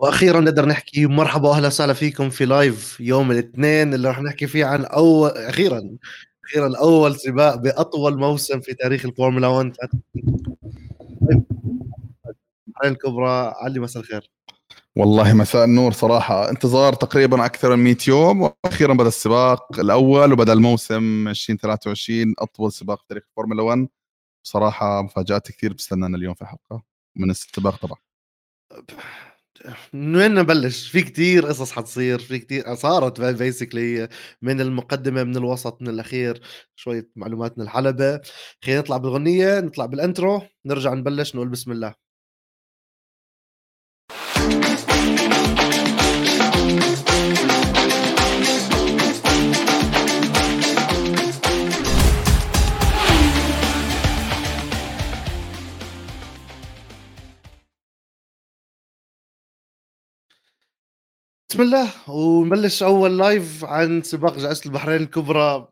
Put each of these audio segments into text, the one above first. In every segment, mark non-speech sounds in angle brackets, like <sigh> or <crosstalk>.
وأخيرا نقدر نحكي مرحبا واهلا وسهلا فيكم في live يوم الاثنين اللي راح نحكي فيه عن اول أخيرا أخيرا أول سباق بأطول موسم في تاريخ الفورمولا 1 الكبرى علي مساء الخير. والله مساء النور صراحة. انتظار تقريبا أكثر من 100 يوم وأخيرا بدأ السباق الأول وبدأ الموسم 2023 أطول سباق في تاريخ الفورمولا 1 صراحة مفاجآت كثير بستنانا اليوم في الحلقة من السباق طبعا. من وين نبلش؟ في كتير قصص حتصير في كتير صارت بيسكلي من المقدمة من الوسط من الأخير شوية معلومات من الحلبة خلينا نطلع بالغنية نطلع بالإنترو نرجع نبلش نقول بسم الله بسم الله ونبلش أول live عن سباق جائزة البحرين الكبرى.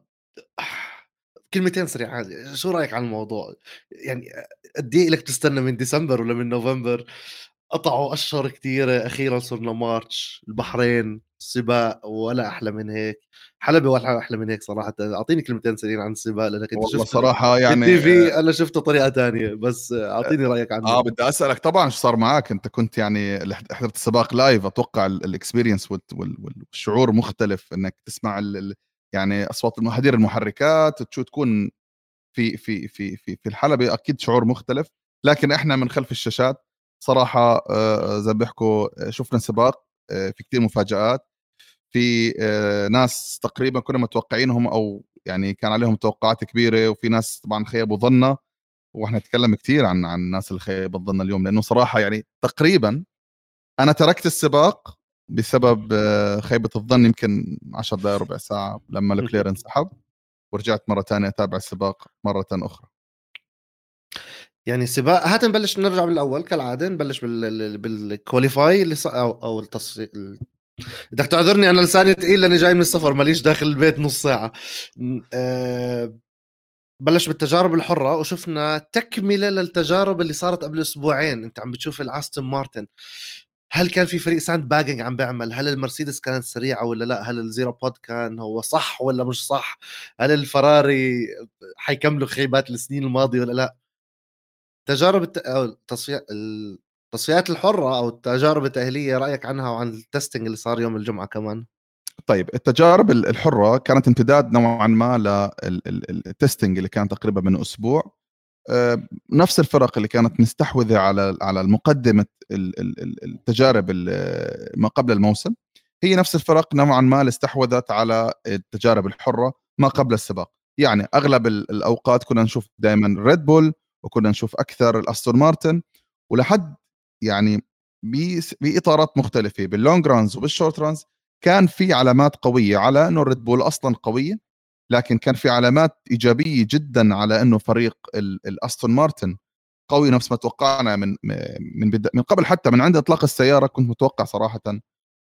كلمتين سريعات شو رأيك عن الموضوع؟ يعني قد إيه لك تستنى من ديسمبر ولا من نوفمبر؟ قطعوا أشهر كثيره أخيرا صرنا March البحرين سباق ولا أحلى من هيك. حلبة ولا أحلى من هيك صراحة. أعطيني كلمتين سريعين عن السباق لأنك أنت والله صراحة يعني التي في أنا شفته طريقة ثانية بس أعطيني رأيك عنه آه بدي أسألك طبعا شو صار معك؟ أنت كنت يعني حضرت السباق live أتوقع ال experience والشعور مختلف إنك تسمع يعني أصوات الهدير المحركات شو تكون في في في في في الحلبة أكيد شعور مختلف. لكن إحنا من خلف الشاشات صراحة آه، زي ما بيحكوا شفنا سباق آه، في كثير مفاجآت. في آه، ناس تقريبا كنا متوقعينهم أو يعني كان عليهم توقعات كبيرة وفي ناس طبعا خيبوا ظننا وإحنا نتكلم كثير عن عن الناس اللي خيبت ظننا اليوم لأنه صراحة يعني تقريبا أنا تركت السباق بسبب خيبة الظن يمكن 10 دقائق ربع ساعة لما لكلير انسحب ورجعت مرة ثانية أتابع السباق مرة أخرى. يعني سباق هات نبلش نرجع بالأول كالعادة نبلش بال بال qualifying اللي. أو أو التصفيق بدك تعذرني أنا لساني ثقيل لأني جاي من السفر ماليش داخل البيت نص ساعة. أه... بلش بالتجارب الحرة وشفنا تكملة للتجارب اللي صارت قبل أسبوعين. أنت عم بتشوف الأستون مارتن هل كان في فريق sandbagging عم بيعمل؟ هل المرسيدس كانت سريعة ولا لا؟ هل ال zero pod كان هو صح ولا مش صح؟ هل الفراري حيكملوا خيبات السنين الماضية ولا لا؟ تجارب التصفيات الحرة أو التجارب التأهيلية رأيك عنها وعن ال testing اللي صار يوم الجمعة كمان؟ طيب التجارب الحرة كانت امتداد نوعا ما لل testing اللي كان تقريبا من أسبوع. آه، نفس الفرق اللي كانت مستحوذة على على المقدمة التجارب ما قبل الموسم هي نفس الفرق نوعا ما اللي استحوذت على التجارب الحرة ما قبل السباق. يعني أغلب الأوقات كنا نشوف دائما ريد بول وكنا نشوف أكثر الأستون مارتن ولحد يعني بإطارات مختلفة بال long runs وبال short runs كان في علامات قوية على إنه الريد بول أصلا قوية لكن كان في علامات إيجابية جدا على إنه فريق الأستون مارتن قوي نفس ما توقعنا من من من قبل حتى من عند إطلاق السيارة كنت متوقع صراحة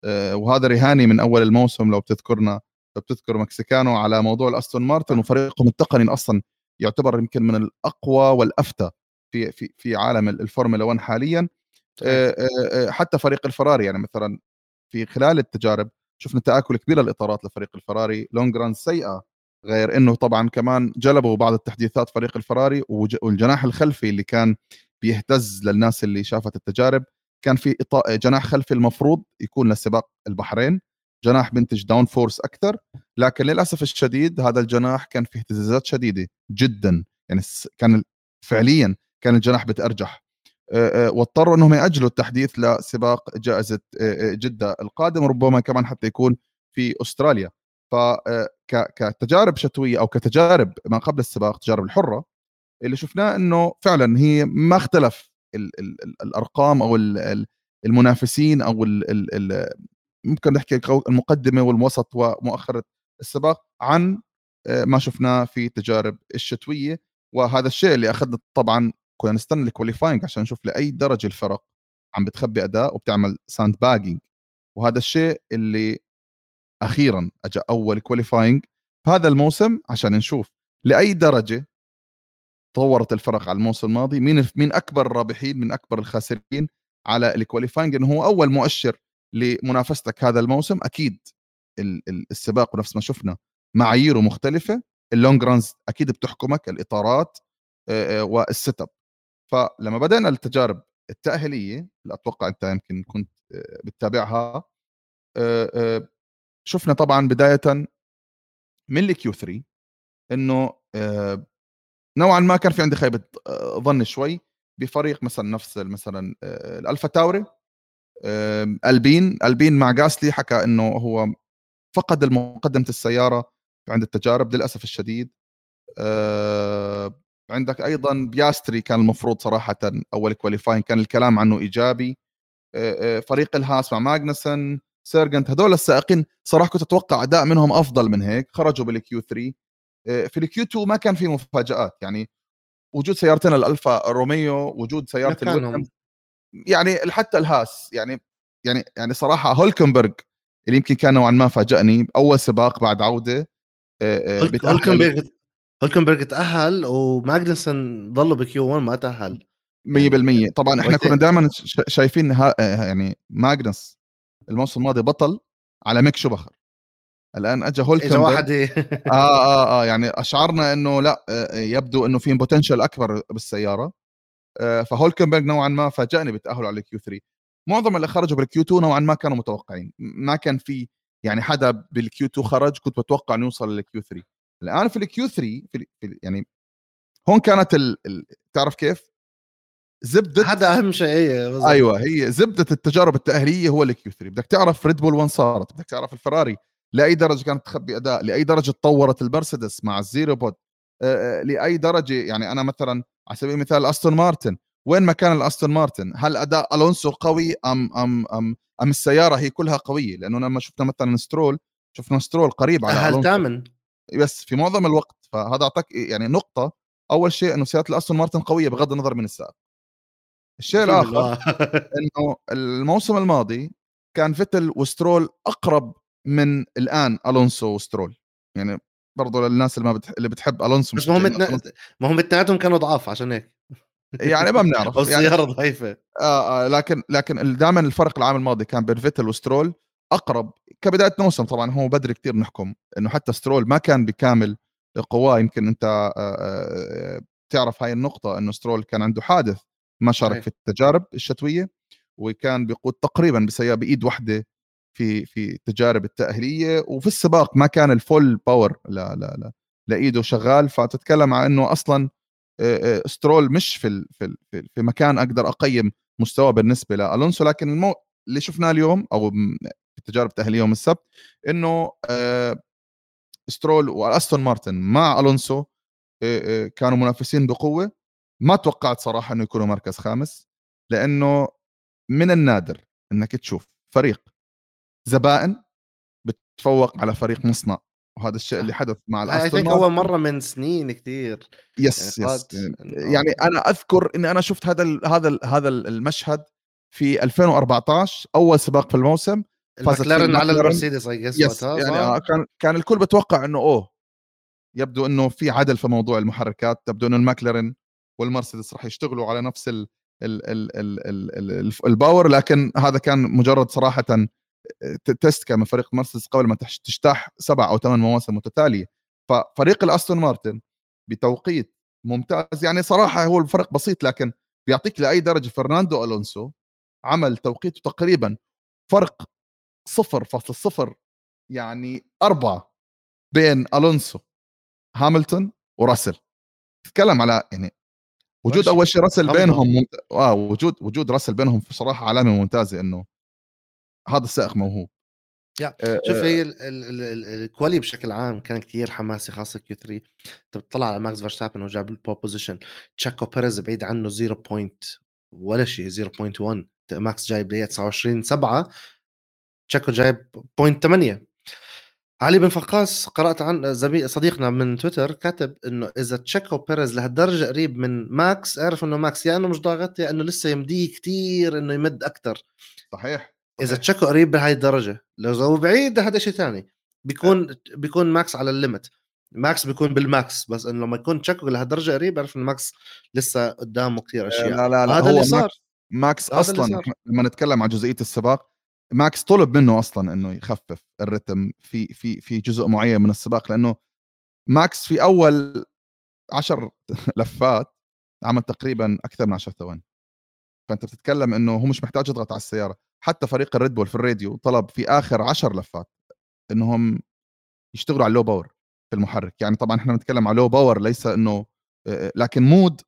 آه، وهذا رهاني من أول الموسم لو بتذكرنا لو بتذكر مكسيكانو على موضوع الأستون مارتن وفريقهم التقني أصلا يعتبر يمكن من الأقوى والأفتى في في في عالم الفورمولا 1 حاليا. حتى فريق الفراري يعني مثلا في خلال التجارب شفنا تآكل كبير للإطارات لفريق الفراري. long run سيئة غير إنه طبعا كمان جلبوا بعض التحديثات فريق الفراري والجناح الخلفي اللي كان بيهتز للناس اللي شافت التجارب. كان في جناح خلفي المفروض يكون لسباق البحرين جناح بينتج downforce أكثر. لكن للأسف الشديد هذا الجناح كان فيه اهتزازات شديدة جدا. يعني كان فعليا كان الجناح بتأرجح. واضطروا إنهم يأجلوا التحديث لسباق جائزة جدة القادم ربما كمان حتى يكون في أستراليا. فكتجارب شتوية أو كتجارب ما قبل السباق التجارب الحرة اللي شفناه إنه فعلا هي ما اختلف ال ال الأرقام أو المنافسين أو ممكن نحكي المقدمة والوسط ومؤخرة السباق عن آه، ما شفناه في تجارب الشتوية وهذا الشيء اللي أخذنا طبعا كنا نستنى ال qualifying عشان نشوف لأي درجة الفرق عم بتخبي أداء وبتعمل sandbagging وهذا الشيء اللي أخيرا اجى أول qualifying هذا الموسم عشان نشوف لأي درجة تطورت الفرق على الموسم الماضي مين مين أكبر الرابحين من أكبر الخاسرين على ال qualifying انه هو أول مؤشر لمنافستك هذا الموسم أكيد السباق ونفس ما شفنا معاييره مختلفة ال long runs أكيد بتحكمك الإطارات وال setup فلما بدأنا التجارب التأهيلية اللي أتوقع أنت يمكن كنت بتتابعها شفنا طبعا بداية من ال Q 3 إنه نوعا ما كان في عندي خيبة ظن شوي بفريق مثلا نفس مثلا الألفا تاوري ألبين ألبين مع جاسلي حكى إنه هو فقد مقدمه السيارة عند التجارب للأسف الشديد. عندك أيضا بياستري كان المفروض صراحة أول qualifying كان الكلام عنه إيجابي. فريق الهاس مع ماجنسون سيرجنت هذول السائقين صراحة كنت أتوقع أداء منهم أفضل من هيك. خرجوا بال Q 3 في ال Q 2 ما كان في مفاجآت. يعني وجود سيارتين الألفا روميو وجود سيارة يعني حتى الهاس يعني يعني يعني صراحة هولكنبرغ اللي يمكن كان نوعا ما فاجأني اول سباق بعد عودة هولكنبرغ هولكنبرغ تأهل وماجنسون ضلوا ب Q 1 ما تأهل. 100% يعني طبعا إحنا كنا دائما شايفين يعني ماجنس الموسم الماضي بطل على ميك شوماخر الآن اجى هولكنبرغ. واحد. <laughs> آه آه آه يعني أشعرنا إنه لا يبدو إنه في potential أكبر بالسيارة. فهولكنبرغ نوعا ما فاجأني بتأهله على ال Q 3 معظم اللي خرجوا بال Q 2 نوعا ما كانوا متوقعين. ما كان في يعني حدا بال Q 2 خرج كنت بتوقع إنه يوصل لل Q 3 الآن في ال Q 3 في, يعني هون كانت ال... ال... تعرف كيف؟ زبدة هذا أهم شيء إيه أيوه هي زبدة التجارب التأهيلية هو ال Q 3 بدك تعرف ريد بول وين صارت بدك تعرف الفراري لأي درجة كانت تخبي أداء لأي درجة تطورت المرسيدس مع ال zero pod لأي درجة يعني أنا مثلا على سبيل المثال استون مارتن وين مكان الأستون مارتن؟ هل أداء ألونسو قوي ام ام ام أم السيارة هي كلها قوية؟ لأنه لما شفنا مثلا سترول شفنا سترول قريب على هل ثامن. بس في معظم الوقت فهذا أعطاك يعني نقطة. أول شيء إنه سيارة الأستون مارتن قوية بغض النظر من السائق الشيء الآخر <laughs> إنه الموسم الماضي كان فيتل وسترول أقرب من الآن ألونسو وسترول. يعني برضو للناس اللي ما بتح... اللي بتحب ألونسو بس ما هم. ما هم اثنيناتهم كانوا ضعاف عشان هيك. يعني ما بنعرف السياره يعني... ضعيفة. آه, آه لكن لكن دائما الفرق العام الماضي كان بين فيتل وسترول أقرب كبداية موسم. طبعا هو بدري كثير نحكم إنه حتى سترول ما كان بكامل قواه يمكن أنت آه آه تعرف هاي النقطة إنه سترول كان عنده حادث ما شارك في التجارب الشتوية وكان بيقود تقريبا بسيارة بإيد واحدة في في التجارب التأهيلية. وفي السباق ما كان ال full power لا لا لا لإيده شغال. فتتكلم عن إنه أصلا سترول مش في في في مكان أقدر أقيم مستوى بالنسبة لالونسو لكن المو... اللي شفناه اليوم أو في التجارب التاهيليه يوم السبت إنه سترول وأستون مارتن مع الونسو كانوا منافسين بقوة. ما توقعت صراحة إنه يكونوا مركز خامس لأنه من النادر إنك تشوف فريق زبائن بتفوق على فريق مصنع. وهذا الشيء اللي حدث مع الاستون اول مرة من سنين كثير yes يعني yes يعني أنا أذكر إني أنا شفت هذا ال هذا ال هذا المشهد في 2014 أول سباق في الموسم المكلارن على المرسيدس yes يعني آه كان كان الكل بتوقع إنه أوه يبدو إنه في عدل في موضوع المحركات تبدو إنه المكلارن والمرسيدس راح يشتغلوا على نفس ال ال ال ال ال ال ال power لكن هذا كان مجرد صراحة test كان من فريق مرسيدس قبل ما تجتاح سبع أو ثمان مواسم متتالية. ففريق الأستون مارتن بتوقيت ممتاز يعني صراحة هو الفرق بسيط لكن بيعطيك لأي درجة فرناندو ألونسو عمل توقيته تقريبا فرق 0.0 يعني أربعة بين ألونسو هاملتون وراسل. تتكلم على يعني وجود أول شيء راسل بينهم ممت... آه وجود وجود راسل بينهم صراحة علامة ممتازة إنه هذا السائق موهوب. يا شوف هي ال quali بشكل عام كان كثير حماسي خاصة Q 3 انت بتطلع على ماكس فيرستابن وجاب ال pole position تشاكو بيريز بعيد عنه 0 point ولا شيء 0.1 ماكس جايب ليه 29 7 تشاكو جايب بوينت 8 علي بن فقاس قرأت عن زميل صديقنا من تويتر كاتب إنه إذا تشيكو بيريز لهالدرجة قريب من ماكس اعرف إنه ماكس يا إنه مش ضاغط يا إنه لسه يمديه كثير إنه يمد أكثر صحيح. إذا تشيكو قريب بهاي الدرجة لو هو بعيد هذا شيء ثاني. بيكون بيكون ماكس على الليمت ماكس بيكون بالماكس بس إنه لما يكون تشيكو لهالدرجة قريب بعرف إنه ماكس لسه قدامه كثير أشياء. لا لا لا هذا اللي صار. ماكس اللي أصلا. لما نتكلم عن جزئية السباق ماكس طلب منه أصلا إنه يخفف الرتم في في في جزء معين من السباق لأنه ماكس في أول عشر <laughs> لفات عمل تقريبا أكثر من 10 ثواني. فانت بتتكلم إنه هو مش محتاج يضغط على السيارة. حتى فريق الريد بول في الراديو طلب في آخر 10 لفات إنهم يشتغلوا على ال low power في المحرك. يعني طبعا إحنا بنتكلم على low power ليس إنه لكن mode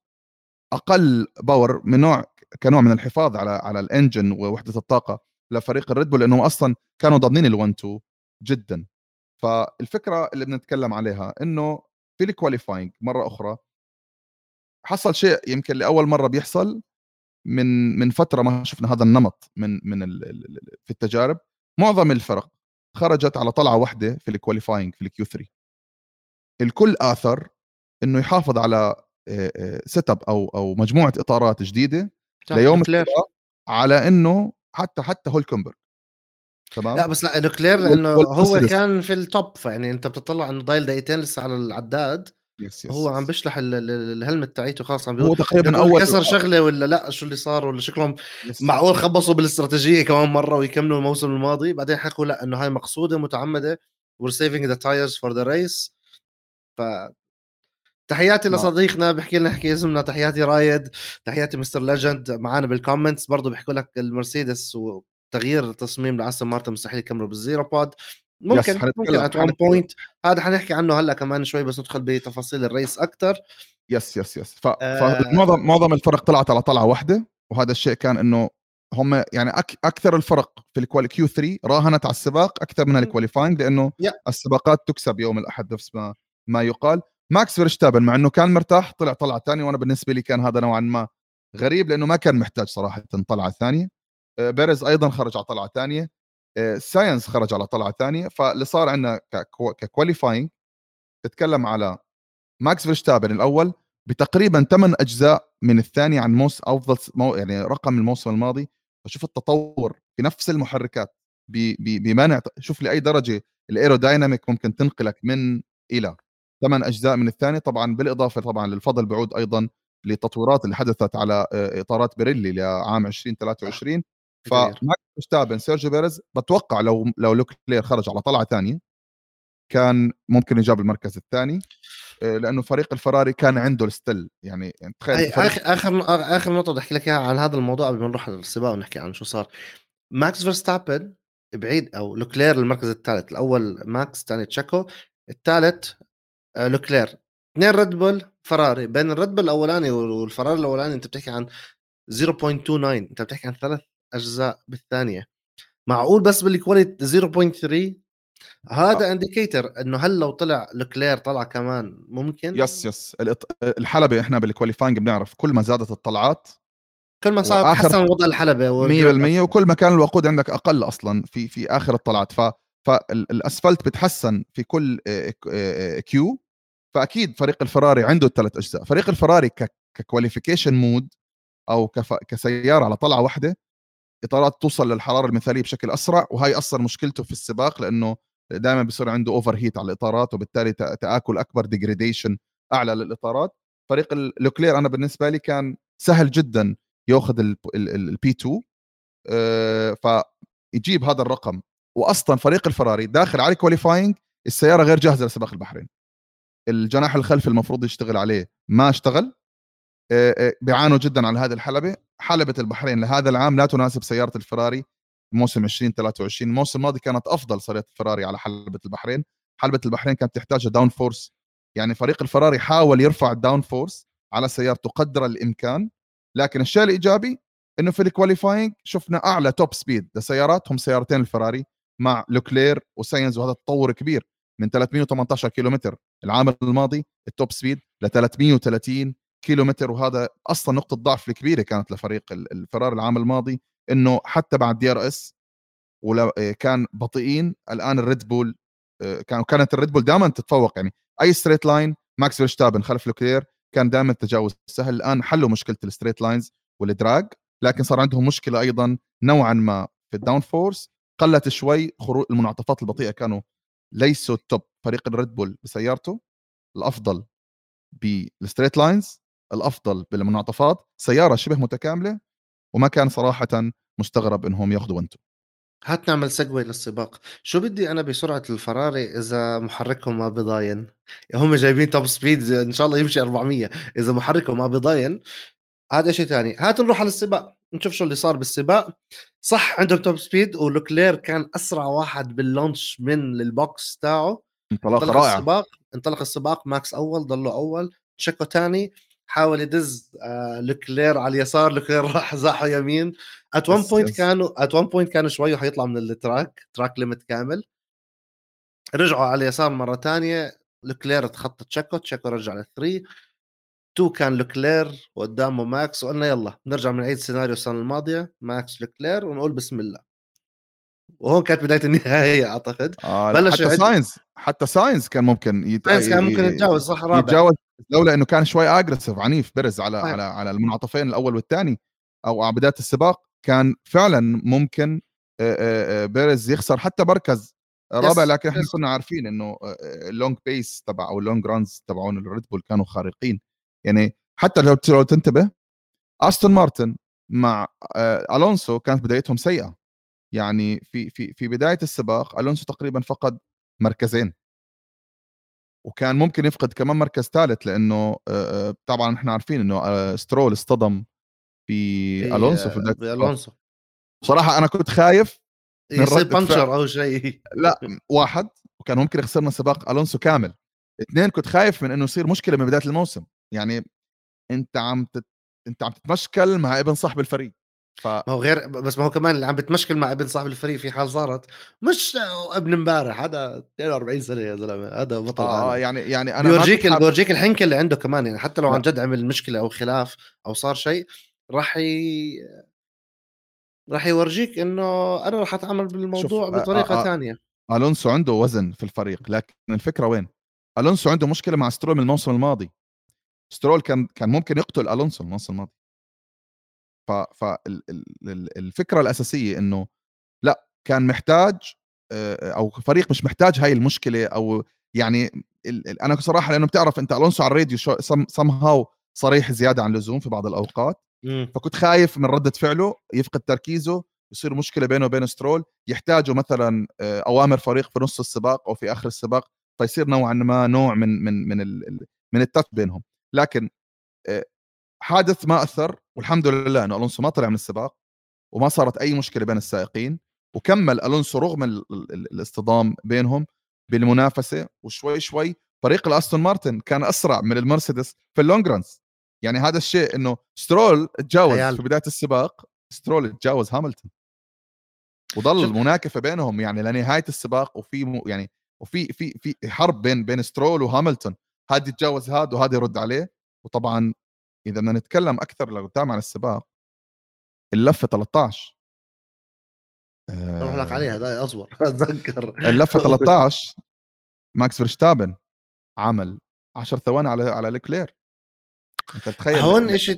أقل power من نوع كنوع من الحفاظ على على ال engine ووحدة الطاقة لفريق الريد بول لأنه أصلا كانوا ضامنين ال1 2 جدا. فالفكرة اللي بنتكلم عليها إنه في ال qualifying مرة أخرى حصل شيء يمكن لأول مرة بيحصل من من فترة ما شفنا هذا النمط من من في التجارب معظم الفرق خرجت على طلعة واحدة في ال qualifying في ال Q3 الكل آثر إنه يحافظ على set up أو أو مجموعة إطارات جديدة ليوم على إنه حتى حتى هولكنبرغ تمام؟ لا بس لوكلير لأنه هو كان في ال top فيعني أنت بتطلع إنه ضايل دقيقتين لسه على العداد. yes yes هو عم بيشلح ال helmet تاعيته خلاص عم هو تقريبا أول كسر شغله ولا لأ؟ شو اللي صار؟ ولا شكلهم معقول خبصوا بالاستراتيجية كمان مرة ويكملوا الموسم الماضي؟ بعدين حكوا لأ إنه هاي مقصودة متعمدة. We're saving the tires for the race. ف تحياتي. لصديقنا بحكي لنا حكي اسمنا. تحياتي رايد تحياتي مستر ليجند معانا بالكومنتس برضه بيحكوا لك المرسيدس وتغيير تصميم لأستون مارتن مستحيل يكملوا بال zero pod ممكن ممكن at one point هذا حنحكي عنه هلا كمان شوي بس ندخل بتفاصيل ال race أكثر yes yes yes. ف... آه. فمعظم معظم الفرق طلعت على طلعة واحدة وهذا الشيء كان إنه هم يعني أك... أكثر الفرق في ال quali Q3 راهنت على السباق أكثر من ال qualifying لأنه yeah. السباقات تكسب يوم الأحد نفس ما ما يقال. ماكس فيرشتابن مع إنه كان مرتاح طلع طلعة ثانية وأنا بالنسبة لي كان هذا نوعا ما غريب لأنه ما كان محتاج صراحة طلعة ثانية. آه، بيريز أيضا خرج على طلعة ثانية. ساينس خرج على طلعة ثانية فاللي صار عندنا ك qualifying تتكلم على ماكس فيرشتابن الأول بتقريبا ثمان أجزاء من الثاني عن موس أفضل مو يعني رقم الموسم الماضي. فشوف التطور في نفس المحركات بمنع شوف لأي درجة ال aerodynamic ممكن تنقلك من إلى ثمان أجزاء من الثاني طبعا بالإضافة طبعا للفضل بعود أيضا للتطويرات اللي حدثت على إطارات بيريلي لعام 2023 فماكس فيرستابن سيرجيو بيريز. بتوقع لو لو لوكلير خرج على طلعة ثانية كان ممكن يجاب المركز الثاني لأنه فريق الفراري كان عنده الستيل. يعني, تخيل آخر آخر آخر نقطة بدي أحكي لك إياها عن هذا الموضوع قبل ما نروح للسباق ونحكي عن شو صار. ماكس فيرستابن بعيد أو لوكلير المركز الثالث. الأول ماكس الثاني تشيكو الثالث آه، لوكلير. اثنين ريد بول فراري. بين الريد بول الأولاني والفراري الأولاني أنت بتحكي عن 0.29 أنت بتحكي عن ثلاث أجزاء بالثانية. معقول بس بال quali 0.3 هذا indicator إنه هل لو طلع لوكلير طلع كمان ممكن؟ yes yes. الحلبة إحنا بال qualifying بنعرف كل ما زادت الطلعات كل ما صار حسن وضع الحلبة 100% وكل ما كان الوقود عندك أقل أصلا في في آخر الطلعات. ف فالاسفلت بتحسن في كل Q فأكيد فريق الفراري عنده الثلاث أجزاء. فريق الفراري ك qualification mode أو كف... كسيارة على طلعة واحدة إطارات توصل للحرارة المثالية بشكل أسرع وهي أصلا مشكلته في السباق لأنه دائما بيصير عنده overheat على الإطارات وبالتالي تآكل أكبر degradation أعلى للإطارات. فريق لوكلير أنا بالنسبة لي كان سهل جدا يأخذ ال P2 فيجيب هذا الرقم. واصلا فريق الفراري داخل على qualifying السيارة غير جاهزة لسباق البحرين. الجناح الخلفي المفروض يشتغل عليه ما اشتغل. بيعانوا جدا على هذه الحلبة. حلبة البحرين لهذا العام لا تناسب سيارة الفراري موسم 2023 الموسم الماضي كانت أفضل سيارة الفراري على حلبة البحرين. حلبة البحرين كانت تحتاج downforce يعني فريق الفراري حاول يرفع ال downforce على سيارته قدر الإمكان لكن الشيء الإيجابي إنه في ال qualifying شفنا أعلى top speed لسيارات هم سيارتين الفراري مع لوكلير وساينز وهذا تطور كبير من 318 كيلومتر. العام الماضي ال top speed ل 330 كيلومتر وهذا أصلا نقطة ضعف الكبيرة كانت لفريق الفراري العام الماضي إنه حتى بعد DRS كان بطيئين. الآن الريد بول كان كانت الريد بول دائما تتفوق يعني أي straight line ماكس فيرشتابن خلف لوكلير كان دائما التجاوز سهل الآن حلوا مشكلة ال straight lines وال drag لكن صار عندهم مشكلة أيضا نوعا ما في ال downforce قلت شوي خروج المنعطفات البطيئة كانوا ليسوا ال top فريق الريد بول بسيارته. الأفضل بال straight lines الأفضل بالمنعطفات سيارة شبه متكاملة وما كان صراحة مستغرب إنهم يأخذوا one two هات نعمل segue للسباق. شو بدي أنا بسرعة الفراري إذا محركهم ما بضاين؟ هم جايبين top speed إن شاء الله يمشي 400 إذا محركهم ما بضاين هذا شيء ثاني. هات نروح على السباق. نشوف شو اللي صار بالسباق. صح عندهم top speed ولوكلير كان أسرع واحد بال launch من ال box تاعه. انطلق رائعة. السباق. انطلق السباق. ماكس أول ضلوا أول. تشيكو ثاني حاول يدز آه لوكلير على اليسار لوكلير راح زاحه يمين. at one point كانوا at one point كانوا شوي وحيطلع من ال track track limit كامل. رجعوا على اليسار مرة ثانية لوكلير تخطى تشيكو تشيكو رجع لل three two كان لوكلير وقدامه ماكس وقلنا يلا نرجع بنعيد سيناريو السنة الماضية ماكس لوكلير ونقول بسم الله. وهون كانت بداية <laughs> النهاية أعتقد. آه بلش حتى ساينز حتى ساينز كان ممكن يت... ساينز كان ممكن يتجاوز صح رابع. يتجاوز لولا إنه كان شوي aggressive عنيف بيريز على صحيح. على على المنعطفين الأول والثاني أو على بداية السباق كان فعلا ممكن بيريز يخسر حتى مركز رابع لكن إحنا كنا عارفين إنه ال long pace تبع أو ال long runs تبعون الريد بول كانوا خارقين. يعني حتى لو لو تنتبه استون مارتن مع الونسو كانت بدايتهم سيئة. يعني في في في بداية السباق الونسو تقريبا فقد مركزين. وكان ممكن يفقد كمان مركز ثالث لأنه طبعا إحنا عارفين إنه سترول اصطدم في ألونسو في بداية بالونسو بصراحة أنا كنت خايف يصير puncture أو شيء. لا <laughs> واحد وكان ممكن يخسرنا سباق ألونسو كامل. اثنين كنت خايف من إنه يصير مشكلة من بداية الموسم. يعني أنت عم تت... أنت عم تتمشكل مع ابن صاحب الفريق. ف ما هو غير بس ما هو كمان اللي عم بتمشكل مع ابن صاحب الفريق في حال صارت مش ابن امبارح هذا 42 سنة يا زلمة هذا بطل آه عالم يعني يعني أنا بيورجيك كنت حاب... بيورجيك الحنكة اللي عنده كمان يعني حتى لو عن جد عمل مشكلة أو خلاف أو صار شيء راح ي... راح يورجيك إنه أنا راح أتعامل شوف بالموضوع آه بطريقة آه آه ثانية ألونسو عنده وزن في الفريق لكن الفكرة وين؟ ألونسو عنده مشكلة مع سترول من الموسم الماضي. سترول كان كان ممكن يقتل ألونسو الموسم الماضي. فالفكرة الأساسية إنه لأ كان محتاج أو فريق مش محتاج هاي المشكلة أو يعني أنا صراحة لأنه بتعرف أنت ألونسو على الراديو سم هاو صريح زيادة عن اللزوم في بعض الأوقات مم. فكنت خايف من ردة فعله يفقد تركيزه يصير مشكلة بينه وبين سترول يحتاجوا مثلا أوامر فريق في نص السباق أو في آخر السباق فيصير نوعا ما نوع من من من من ال touch بينهم لكن حادث ما أثر والحمد لله إنه ألونسو ما طلع من السباق وما صارت أي مشكلة بين السائقين وكمل ألونسو رغم ال ال ال الاصطدام بينهم بالمنافسة وشوي شوي فريق الأستون مارتن كان أسرع من المرسيدس في ال long runs. يعني هذا الشيء إنه سترول تجاوز. في بداية السباق سترول تجاوز هاملتون. وضل شوف مناكفة بينهم يعني لنهاية السباق وفي م- يعني وفي في في حرب بين بين سترول وهاملتون. هذا يتجاوز هذا وهذا يرد عليه. وطبعا إذا بدنا نتكلم أكثر لقدام عن السباق اللفة 13 أروح لك آه، عليها ده أصبر <laughs> أتذكر. اللفة 13 ماكس فيرستابن عمل 10 ثواني على على ليكلير أنت تخيل هون ل- شيء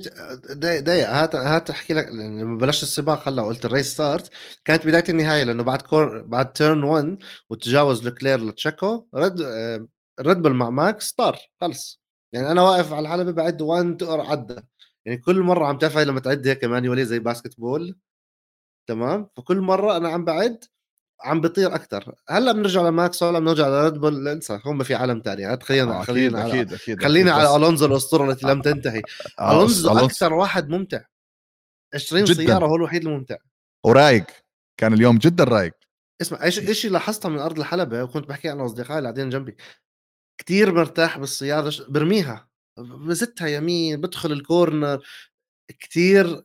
دقيقة هات هات احكي لك لما بلشت السباق هلا قلت الريس ستارت كانت بداية النهاية لأنه بعد كور بعد تيرن 1 وتجاوز لوكلير لتشيكو رد آه، ريد بول مع ماكس طار خلص. يعني أنا واقف على الحلبة بعد 1 تقر عدى يعني كل مرة عم تعرف هاي لما تعد هيك مانيولي زي باسكت بول. تمام؟ فكل مرة أنا عم بعد عم بيطير أكثر هلأ بنرجع لماكس ولا بنرجع لريد بول. انسى هم في عالم ثاني هات خلينا آه، خلينا على أكيد أكيد خلينا أكيد، على ألونزو الأسطورة التي لم تنتهي. آه، ألونزو ألونسو أكثر واحد ممتع. 20 جداً. سيارة هو الوحيد الممتع. ورايق. كان اليوم جدا رايق. اسمع إيش إيش شيء لاحظتها من أرض الحلبة؟ وكنت بحكي أنا واصدقائي اللي قاعدين جنبي. كتير مرتاح بالسياره ش- برميها. بزتها يمين بدخل ال corner كتير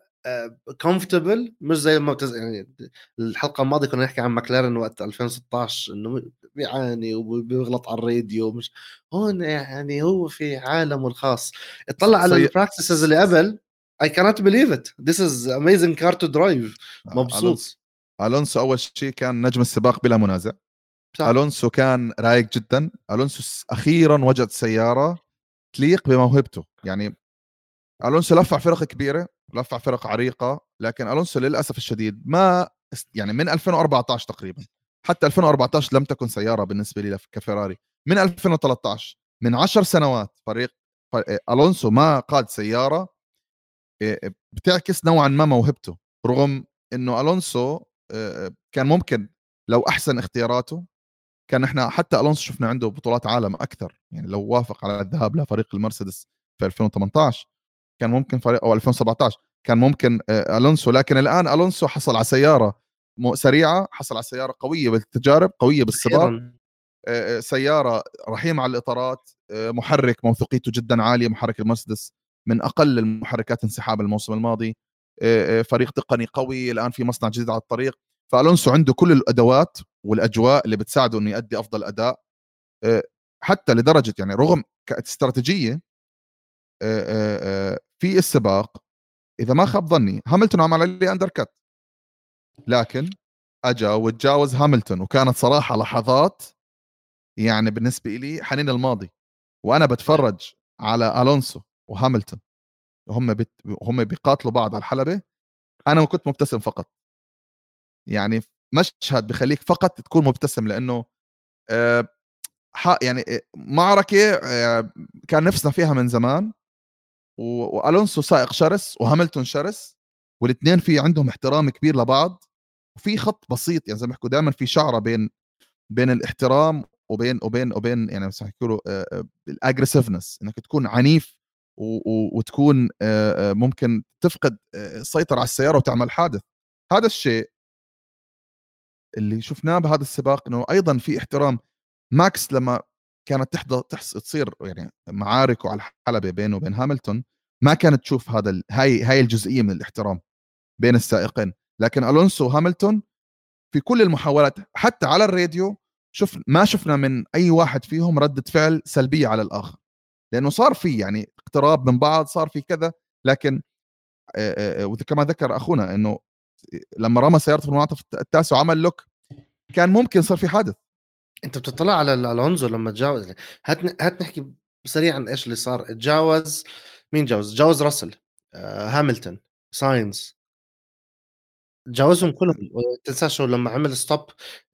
comfortable مش زي ما بتز... يعني الحلقة الماضية كنا نحكي عن ماكلارن وقت 2016 إنه بيعاني وبيغلط على الراديو مش هون يعني هو في عالمه الخاص. اطلع على ال practices اللي قبل I cannot believe it. This is amazing car to drive. آه، مبسوط. ألونسو أول شيء كان نجم السباق بلا منازع. صح. ألونسو كان رايق جدا. ألونسو أخيرا وجد سيارة تليق بموهبته يعني ألونسو لفع فرق كبيرة لفع فرق عريقة لكن ألونسو للأسف الشديد ما يعني من 2014 تقريبا. حتى 2014 لم تكن سيارة بالنسبة لي كفيراري من 2013 من 10 سنوات فريق ف- ألونسو ما قاد سيارة بتعكس نوعا ما موهبته. رغم إنه ألونسو كان ممكن لو أحسن اختياراته كان إحنا حتى ألونسو شفنا عنده بطولات عالم أكثر يعني لو وافق على الذهاب لفريق المرسيدس في 2018 كان ممكن فريق أو 2017 كان ممكن ألونسو لكن الآن ألونسو حصل على سيارة سريعة حصل على سيارة قوية بالتجارب قوية بالسباق سيارة رحيمة على الإطارات محرك موثوقيته جدا عالية محرك المرسيدس من أقل المحركات انسحاب الموسم الماضي فريق تقني قوي الآن في مصنع جديد على الطريق. فألونسو عنده كل الأدوات والأجواء اللي بتساعده إنه يؤدي أفضل أداء حتى لدرجة يعني رغم استراتيجية في السباق إذا ما خاب ظني هاملتون عمل عليه undercut لكن أجا وتجاوز هاملتون وكانت صراحة لحظات يعني بالنسبة لي حنين الماضي وأنا بتفرج على ألونسو وهاملتون وهم بت... هم بيقاتلوا بعض على الحلبة أنا كنت مبتسم فقط. يعني مشهد بخليك فقط تكون مبتسم لأنه آه يعني آه، معركة آه كان نفسنا فيها من زمان وألونسو سائق شرس وهاملتون شرس والاثنين في عندهم احترام كبير لبعض وفي خط بسيط يعني زي ما بيحكوا دائما في شعرة بين بين الاحترام وبين وبين وبين يعني بس يحكوا الاجريسفنس إنك تكون عنيف وتكون ممكن تفقد السيطره على السيارة وتعمل حادث. هذا الشيء اللي شفناه بهذا السباق إنه أيضا في احترام. ماكس لما كانت تحضر تحس تصير يعني معارك على الحلبه بينه وبين هاملتون ما كانت تشوف هذا هاي هاي الجزئية من الاحترام بين السائقين. لكن ألونسو وهاملتون في كل المحاولات حتى على الراديو شوف ما شفنا من أي واحد فيهم ردة فعل سلبية على الآخر. لأنه صار في يعني اقتراب من بعض صار في كذا لكن وكما ذكر أخونا إنه لما رمى سيارته في المنعطف التاسع وعمل lock كان ممكن يصير في حادث. أنت بتطلع على الونزو لما تجاوز. هات هات نحكي سريعا إيش اللي صار. تجاوز مين جاوز؟ تجاوز راسل آه، هاملتون ساينز. تجاوزهم كلهم. تنساش لما عمل stop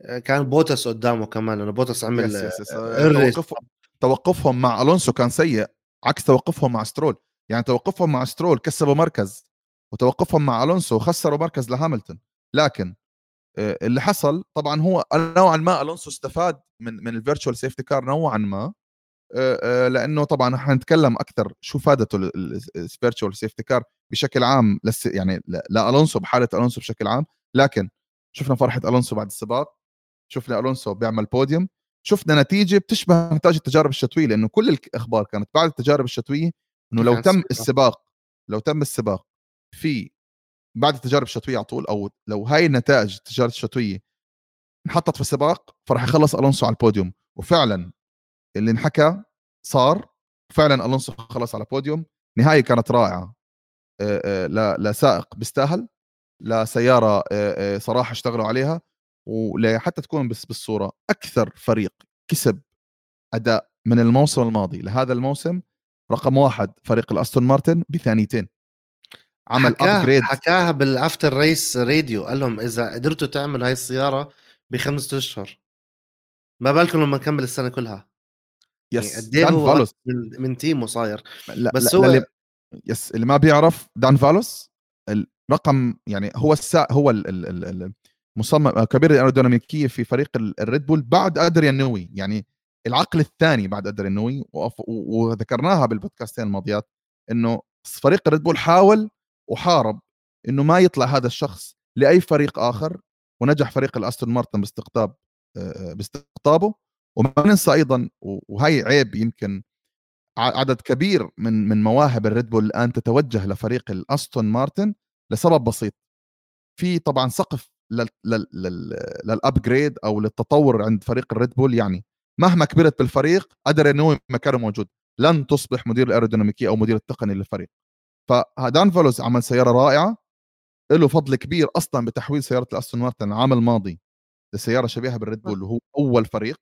آه، كان بوتاس قدامه كمان لأنه بوتاس عمل yes yes yes. توقفهم توقفهم مع الونسو كان سيء عكس توقفهم مع سترول. يعني توقفهم مع سترول كسبوا مركز. وتوقفهم مع ألونسو خسروا مركز لهاملتون. لكن اللي حصل طبعا هو نوعا ما ألونسو استفاد من من ال virtual safety car نوعا ما لأنه طبعا حنتكلم أكثر شو فادته ال virtual safety car بشكل عام لس يعني لألونسو بحالة ألونسو بشكل عام. لكن شفنا فرحة ألونسو بعد السباق شفنا ألونسو بيعمل بوديوم شفنا نتيجة بتشبه نتائج التجارب الشتوية لأنه كل الأخبار كانت بعد التجارب الشتوية إنه لو تم السباق لو تم السباق في بعد التجارب الشتوية على طول أو لو هاي النتائج التجارب الشتوية انحطت في السباق فراح يخلص ألونسو على البوديوم. وفعلا اللي انحكى صار فعلا ألونسو خلص على البوديوم. نهاية كانت رائعة. لسائق بيستاهل لسياره صراحة اشتغلوا عليها ولحتى تكون بس بالصورة أكثر فريق كسب أداء من الموسم الماضي. لهذا الموسم رقم واحد فريق الأستون مارتن بثانيتين. عمل upgrade حكاها بال after race radio قال لهم إذا قدرتوا تعملوا هاي السيارة بخمسة أشهر. ما بالكم لما نكمل السنة كلها؟ yes يعني قد إيه هو من, من تيمه صاير. لا بس لا هو اللي yes اللي ما بيعرف دان فالوز الرقم يعني هو السا هو المصمم كبير الأيروديناميكية في فريق الريد بول بعد أدريان نوي. يعني العقل الثاني بعد أدريان نوي. وذكرناها بالبودكاستين الماضيات إنه فريق الريد بول حاول وحارب إنه ما يطلع هذا الشخص لأي فريق آخر ونجح فريق الأستون مارتن باستقطاب باستقطابه. وما ننسى أيضا وهي عيب يمكن عدد كبير من من مواهب الريد بول الآن تتوجه لفريق الأستون مارتن لسبب بسيط. في طبعا سقف لل upgrade أو للتطور عند فريق الريد بول. يعني مهما كبرت بالفريق قدر إنه مكانه موجود. لن تصبح مدير الايروديناميكي أو مدير التقني للفريق. فدان فولوز عمل سيارة رائعة له فضل كبير أصلا بتحويل سيارة الأستون مارتن العام الماضي لسيارة شبيهة بالريد بول وهو أول فريق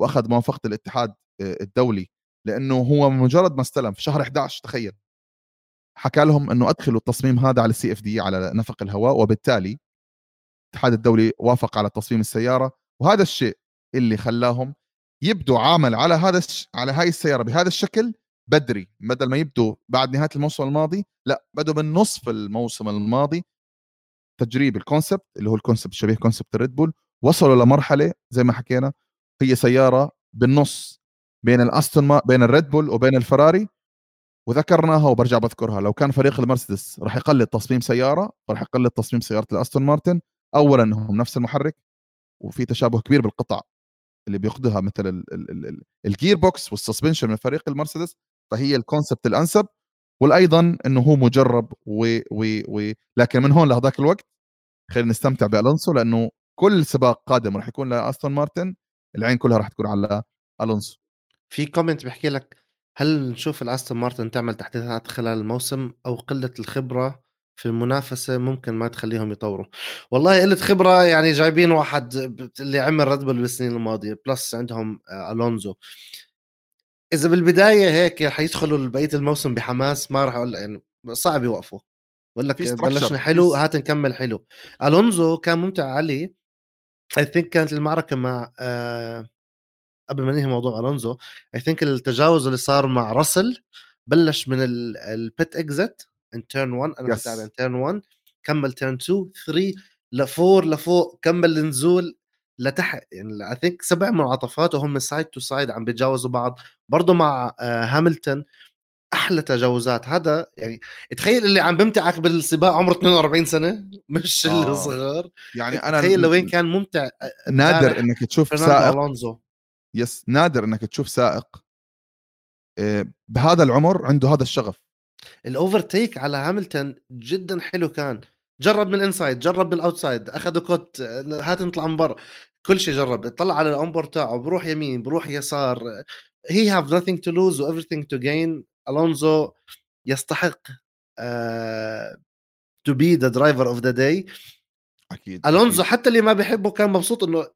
وأخذ موافقة الاتحاد الدولي لأنه هو مجرد ما استلم في شهر 11 تخيل. حكى لهم إنه أدخلوا التصميم هذا على ال CFD على نفق الهواء وبالتالي الاتحاد الدولي وافق على تصميم السيارة وهذا الشيء اللي خلاهم يبدوا عمل على هذا على هاي السيارة بهذا الشكل بدري بدل ما يبدوا بعد نهاية الموسم الماضي لا بدوا من نصف الموسم الماضي. تجريب ال concept اللي هو ال concept شبيه concept الريد بول وصلوا لمرحلة زي ما حكينا هي سيارة بالنص بين الأستون بين الريد بول وبين الفراري. وذكرناها وبرجع بذكرها لو كان فريق المرسيدس راح يقلد تصميم سيارة راح يقلد تصميم سيارة الأستون مارتن. اولا انهم نفس المحرك وفي تشابه كبير بالقطع اللي بياخذها مثل ال gearbox وال suspension من فريق المرسيدس. فهي ال concept الأنسب والايضا إنه هو مجرب و, و, و لكن من هون لهذاك الوقت خلينا نستمتع بألونسو لأنه كل سباق قادم راح يكون لأستون مارتن العين كلها راح تكون على ألونسو. في comment بيحكي لك هل نشوف الأستون مارتن تعمل تحديثات خلال الموسم أو قلة الخبرة في المنافسة ممكن ما تخليهم يطوروا؟ والله قلة خبرة يعني جايبين واحد اللي عمل ريد بول بالسنين الماضية plus عندهم آه، ألونزو إذا بالبداية هيك حيدخلوا بقيه الموسم بحماس ما راح أقول يعني صعب يوقفوا. بقول لك بلشنا حلو هات نكمل حلو. ألونزو كان ممتع علي. I think كانت المعركة مع آه قبل ما ننهي موضوع ألونزو I think التجاوز اللي صار مع راسل بلش من ال pit exit in turn 1 أنا كنت in turn 1 كمل turn 2 3 ل four لفوق كمل النزول. لتحت يعني I think سبع منعطفات وهم side to side عم بيتجاوزوا بعض برضه مع آه هاملتون أحلى تجاوزات هذا يعني تخيل اللي عم بمتعك بالسباق عمره 42 سنة مش آه. الصغار يعني أنا تخيل لوين كان ممتع نادر إنك تشوف سائق ألونزو. yes نادر إنك تشوف سائق آه، بهذا العمر عنده هذا الشغف ال overtake على هاملتون جدا حلو كان جرب من ال inside جرب بال outside اخذ cut هات نطلع من برا كل شيء جرب اطلع على الامبور تاعه بروح يمين بروح يسار he have nothing to lose و everything to gain ألونزو يستحق to be the driver of the day أكيد ألونزو حتى اللي ما بيحبه كان مبسوط إنه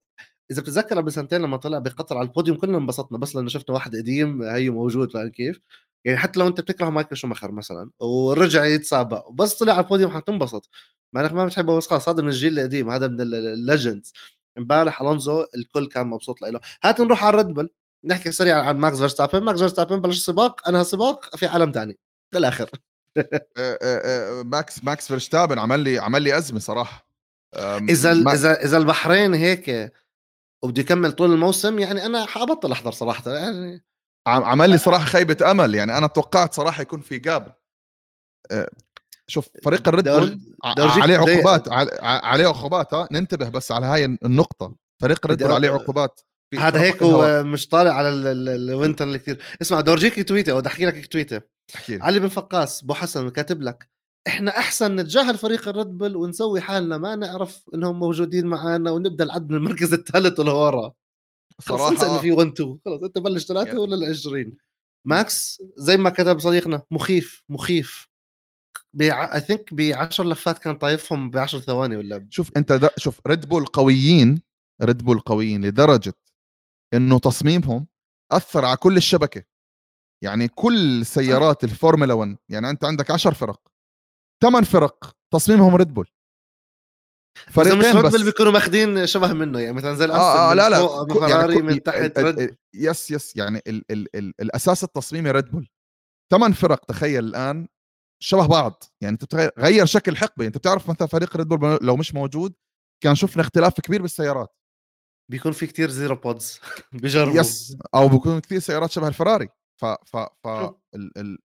إذا بتتذكر قبل سنتين لما طلع بقطر على البوديوم كلنا انبسطنا بس لأنه شفنا واحد قديم هي موجود فاهم كيف؟ يعني حتى لو أنت بتكره مايكل شوماخر مثلا ورجع يتسابق وبس طلع على البوديوم حتنبسط. مع إنك ما بتحبه بس خلاص هذا من الجيل القديم هذا من ال legends امبارح ألونزو الكل كان مبسوط له. هات نروح على الريد بول نحكي سريعا عن ماكس فيرستابن. ماكس فيرستابن بلش السباق أنا سباق في عالم ثاني للاخر ماكس ماكس فيرستابن عمل لي عمل لي أزمة صراحة. إذا إذا إذا البحرين هيك وبده يكمل طول الموسم يعني أنا حأبطل أحضر صراحة يعني. عمل لي صراحة خيبة أمل يعني أنا توقعت صراحة يكون في جاب آه، شوف فريق الريد بول عليه عقوبات عليه عقوبات. ها ننتبه بس على هاي النقطة. فريق الريد بول عليه عقوبات. هذا هيك هو مش طالع على ال winter اللي كثير اسمع دورجيك tweet ة أو بدي أحكي لك tweet ة. علي بن فقاس بو حسن كاتب لك إحنا أحسن نتجاهل فريق الريد بول ونسوي حالنا ما نعرف إنهم موجودين معنا ونبدأ العد من المركز الثالث لورا خلص إنه في 1 2 خلص أنت بلش ثلاثة ولا ال 20 ماكس زي ما كتب صديقنا مخيف مخيف. I think ب 10 لفات كان طايفهم ب 10 ثواني ولا شوف أنت دا شوف ريد بول قويين ريد بول قويين لدرجة إنه تصميمهم أثر على كل الشبكة. يعني كل سيارات الفورمولا 1 يعني أنت عندك 10 فرق ثمان فرق تصميمهم ريد بول فريقين مش بس. بيكونوا ماخذين شبه منه يعني مثلا زي آه, آه لا لا. فراري يعني من تحت ريد yes yes يعني ال ال ال الأساس التصميمي ريد بول ثمان فرق تخيل الآن شبه بعض. يعني أنت غير شكل حقبة. أنت بتعرف مثلا فريق ريد بول لو مش موجود كان شفنا اختلاف كبير بالسيارات. بيكون في كتير zero pods <laughs> بيجربوا yes. أو بيكون كثير سيارات شبه الفراري. ف ف ف ال ال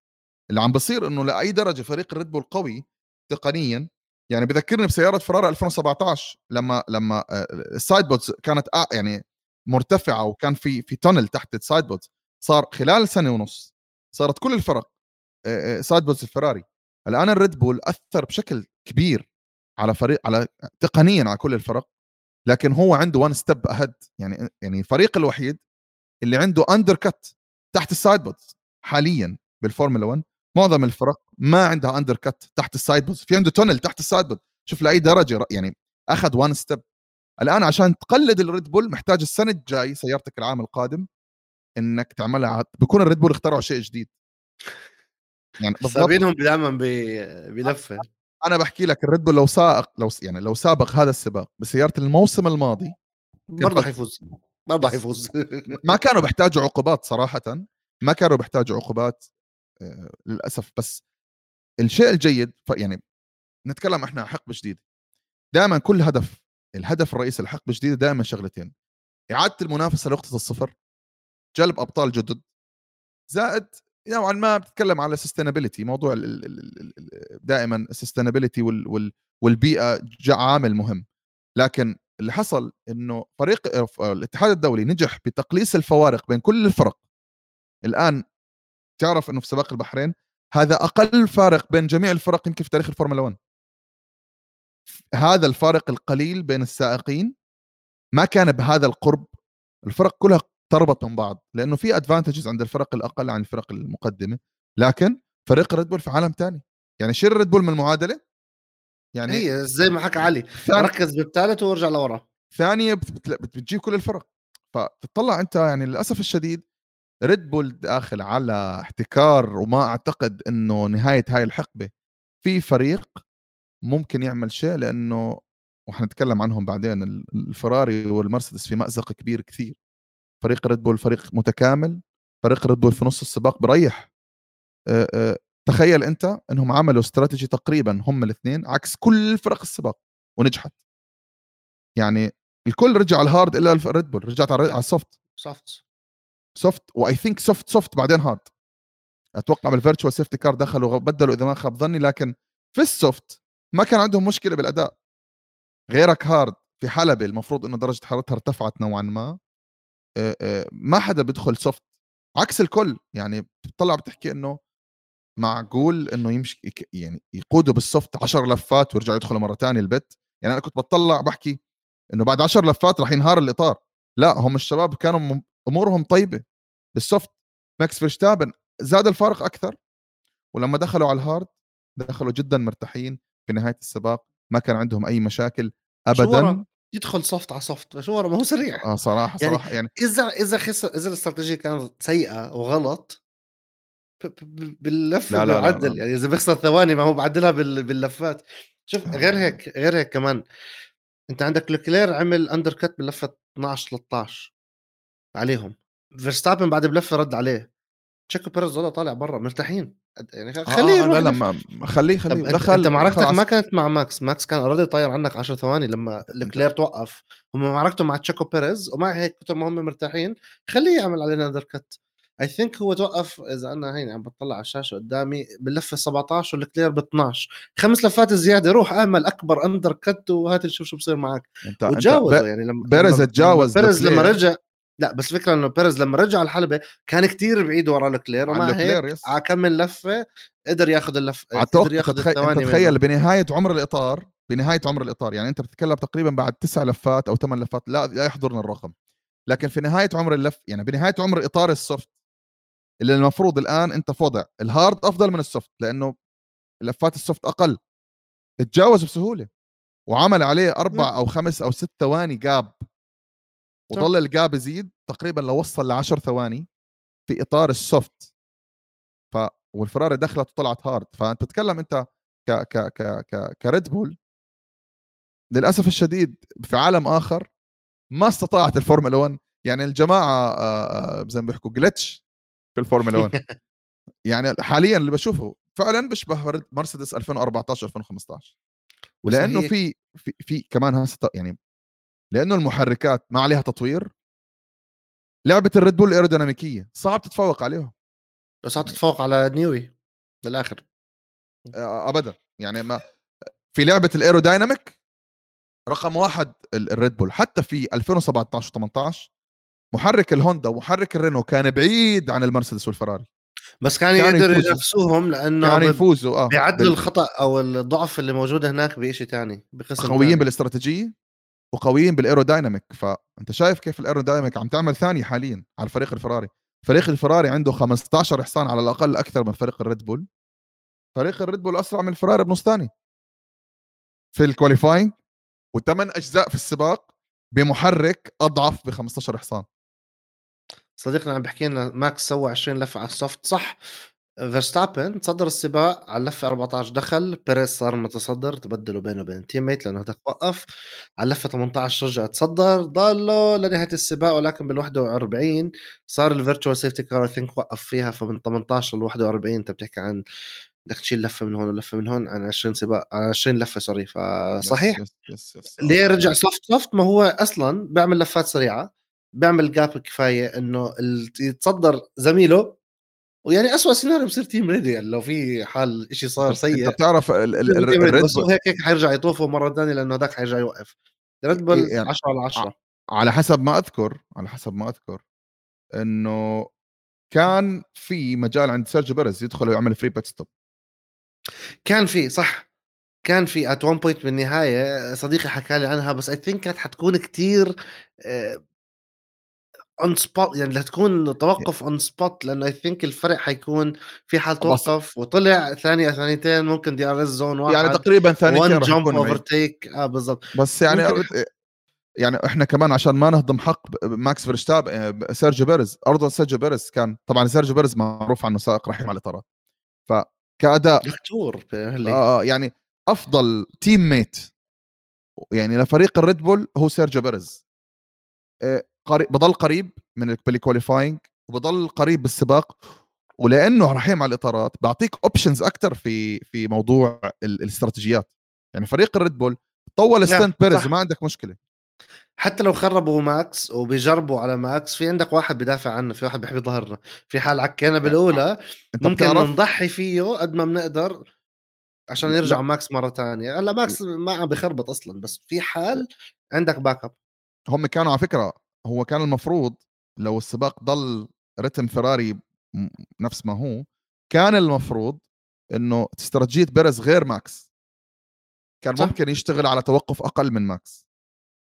اللي عم بصير إنه لأي درجة فريق الريد بول قوي تقنيا. يعني بذكرني بسيارة فراري 2017 لما لما آه، ال side pods كانت يعني مرتفعة وكان في في tunnel تحت ال side pods. صار خلال سنة ونص صارت كل الفرق side pods الفراري. الآن الريد بول أثر بشكل كبير على فريق على تقنيا على كل الفرق لكن هو عنده one step ahead يعني يعني الفريق الوحيد اللي عنده undercut تحت ال side pods حاليا بالفورمولا 1 معظم الفرق ما عندها undercut تحت ال side pods في عنده tunnel تحت ال side pods شوف لأي درجة يعني أخذ one step الآن عشان تقلد الريد بول محتاج السنة الجاي سيارتك العام القادم إنك تعملها بكون الريد بول اخترعوا شيء جديد. يعني سابينهم دائما بلفه أنا بحكي لك الريد بول لو سائق لو يعني لو سابق هذا السباق بسيارة الموسم الماضي برضه حيفوز برضه حيفوز. ما كانوا بيحتاجوا عقوبات صراحة ما كانوا بيحتاجوا عقوبات آه، للأسف. بس الشيء الجيد يعني نتكلم إحنا حقبه جديده دائما كل هدف الهدف الرئيسي للحقبه الجديده دائما شغلتين. إعادة المنافسة لنقطة الصفر جلب أبطال جدد زائد نوعا ما بتتكلم على sustainability موضوع دائما ال sustainability والبيئة عامل مهم. لكن اللي حصل إنه فريق الاتحاد الدولي نجح بتقليص الفوارق بين كل الفرق. الآن تعرف إنه في سباق البحرين هذا أقل فارق بين جميع الفرق يمكن في تاريخ الفورمولا 1 هذا الفارق القليل بين السائقين ما كان بهذا القرب. الفرق كلها قربت من بعض لأنه في advantages عند الفرق الأقل عن الفرق المقدمة لكن فريق ريد بول في عالم ثاني يعني شيل ريد بول من المعادلة يعني هي زي ما حكى علي ركز بالثالث وارجع لورا. ثانية بتجيب كل الفرق. فتطلع أنت يعني للأسف الشديد ريد بول داخل على احتكار وما أعتقد إنه نهاية هاي الحقبة في فريق ممكن يعمل شيء لأنه وحنتكلم عنهم بعدين الفراري والمرسيدس في مأزق كبير كثير. فريق ريد بول فريق متكامل فريق ريد بول في نص السباق بريح. تخيل أنت إنهم عملوا استراتيجي تقريبا هم الاثنين عكس كل فرق السباق ونجحت. يعني الكل رجع على ال hard إلا ريد بول رجعت على ال soft soft soft و I think soft soft بعدين hard أتوقع بال virtual safety car دخلوا بدلوا إذا ما خاب ظني لكن في ال soft ما كان عندهم مشكلة بالأداء. غيرك hard في حلبة المفروض إنه درجة حرارتها ارتفعت نوعا ما. ما حدا بيدخل soft عكس الكل. يعني بتطلع بتحكي إنه معقول إنه يمشي يعني يقودوا بال soft 10 لفات ويرجعوا يدخلوا مرة ثانية ال pit؟ يعني أنا كنت بطلع بحكي إنه بعد 10 لفات راح ينهار الإطار. لا هم الشباب كانوا أمورهم طيبة. بال soft ماكس فيرشتابن زاد الفارق أكثر. ولما دخلوا على ال hard دخلوا جدا مرتاحين في نهاية السباق ما كان عندهم أي مشاكل ابدا. يدخل soft على soft مش ورا ما هو سريع. آه صراحة يعني صراحة يعني إذا إذا خسر إذا الاستراتيجية كانت سيئة وغلط باللف لا لا, لا, لا يعني إذا بيخسر ثواني ما هو بعدلها باللفات. شوف آه. غير هيك غير هيك كمان أنت عندك لوكلير عمل undercut باللفة 12 13 عليهم. فيرستابن بعد بلفة رد عليه. تشيكو بيريز طالع برا مرتاحين. يعني آه، خليه يروح لا لا خليه خليه. دخل أنت معركتك ما كانت مع ماكس. ماكس كان already طاير عنك 10 ثواني لما لوكلير توقف. هم معركته مع تشيكو بيريز ومع هيك كثر ما هم مرتاحين خليه يعمل علينا undercut I think هو توقف إذا أنا هين عم بطلع على الشاشة قدامي باللفه 17 ولوكلير ب 12 خمس لفات زيادة روح اعمل أكبر undercut وهات نشوف شو بصير معك. انت وتجاوز يعني لما بيرز تجاوز بيرز لما رجع لا بس الفكرة إنه بيرز لما رجع الحلبة كان كتير بعيد ورا لوكلير ومع هيك على كم لفة قدر ياخذ اللف قدر ياخذ الثواني تخيل بنهاية عمر الإطار بنهاية عمر الإطار يعني أنت بتتكلم تقريبا بعد تسع لفات أو ثمان لفات لا لا يحضرنا الرقم. لكن في نهاية عمر اللف يعني بنهاية عمر إطار ال soft اللي المفروض الآن أنت في وضع ال hard أفضل من ال soft لأنه لفات ال soft أقل. تجاوز بسهولة وعمل عليه أربع أو خمس أو ست ثواني gap وظل ال gap يزيد تقريبا لو وصل ل 10 ثواني في إطار ال soft. ف والفراري دخلت وطلعت hard فأنت تتكلم أنت ك ك ك ك كريد بول للأسف الشديد في عالم آخر ما استطاعت الفورمولا 1 يعني الجماعة زي ما بيحكوا glitch في الفورمولا 1 <laughs> يعني حاليا اللي بشوفه فعلا بيشبه مرسيدس 2014 2015 ولأنه في في في كمان هسه يعني لأنه المحركات ما عليها تطوير. لعبة الريد بول ال aerodynamics صعب تتفوق عليهم. بس صعب تتفوق على نيوي بالاخر ابدا. يعني ما في لعبة ال aerodynamic رقم واحد الريد بول. حتى في 2017 و18 محرك الهوندا ومحرك الرينو كان بعيد عن المرسيدس والفراري. بس كان, كان يقدر ينافسوهم لأنه كانوا يفوزوا آه. بيعدل بال... الخطأ أو الضعف اللي موجود هناك بشيء ثاني بقسم قويين بالاستراتيجية. وقويين بال aerodynamic فانت شايف كيف ال aerodynamic عم تعمل ثاني حاليا على الفريق الفراري؟ فريق الفراري عنده 15 حصان على الأقل أكثر من فريق الريد بول. فريق الريد بول أسرع من الفراري بنص ثاني. في ال qualifying وثمان أجزاء في السباق بمحرك أضعف ب 15 حصان صديقنا عم بحكي لنا ماكس سوى 20 لفة على ال soft. صح. فيرستابن تصدر السباق على اللفه 14 دخل بيريز صار متصدر تبدلوا بينه وبين team mate لأنه هداك وقف على اللفه 18 رجع تصدر ضله لنهاية السباق ولكن بال 41 صار ال virtual safety car I think وقف فيها فمن 18 ل 41 أنت بتحكي عن بدك تشيل لفة من هون ولفة من هون عن 20 سباق 20 لفة sorry فصحيح. يس يس يس. ليه رجع soft soft ما هو أصلا بيعمل لفات سريعة بيعمل gap كفاية إنه يتصدر زميله ويعني اسوء سيناريو بصير team ready يعني لو في حال شيء صار سيء. انت بتعرف الريد بول هيك هيك حيرجع يطوفه مرة ثانية لأنه هذاك حيرجع يوقف. ريد بول يعني 10 على 10 على حسب ما أذكر على حسب ما أذكر إنه كان في مجال عند سيرجيو بيريز يدخل ويعمل free pit stop كان في صح. كان في at one point بالنهاية صديقي حكى لي عنها بس I think كانت حتكون كتير on spot يعني لتكون توقف on spot لأنه I think الفرق حيكون في حال توقف وطلع ثانية ثانيتين ممكن DRS zone واحد يعني تقريبا ثاني one راح جامب يكون over بعيد. take آه بالضبط. بس يعني ممكن- يعني إحنا كمان عشان ما نهضم حق ماكس فيرستابن آه، سيرجيو بيريز ارضا سيرجيو بيريز كان طبعا سيرجيو بيريز معروف عنه سائق رحيم على الاطارات فكاداء دكتور. آه يعني أفضل team mate يعني لفريق الريد بول هو سيرجيو بيريز. آه، قريب بضل قريب من ال qualifying وبضل قريب بالسباق ولأنه رحيم على الإطارات. بعطيك options أكثر في في موضوع ال- الاستراتيجيات. يعني فريق الريد بول طول لا، stint بيريز صح. وما عندك مشكلة. حتى لو خربوا ماكس وبيجربوا على ماكس في عندك واحد بدافع عنه في واحد بيحمي ظهرنا في حال عكينا بالأولى أنت ممكن نضحي فيه قد ما بنقدر عشان لا. يرجع ماكس مرة تانية. هلأ ماكس ما عم بخربط أصلا بس في حال عندك back up هم كانوا على فكرة هو كان المفروض لو السباق ضل رتم فيراري نفس ما هو كان المفروض إنه استراتيجية بيريز غير ماكس. كان صح. ممكن يشتغل على توقف أقل من ماكس.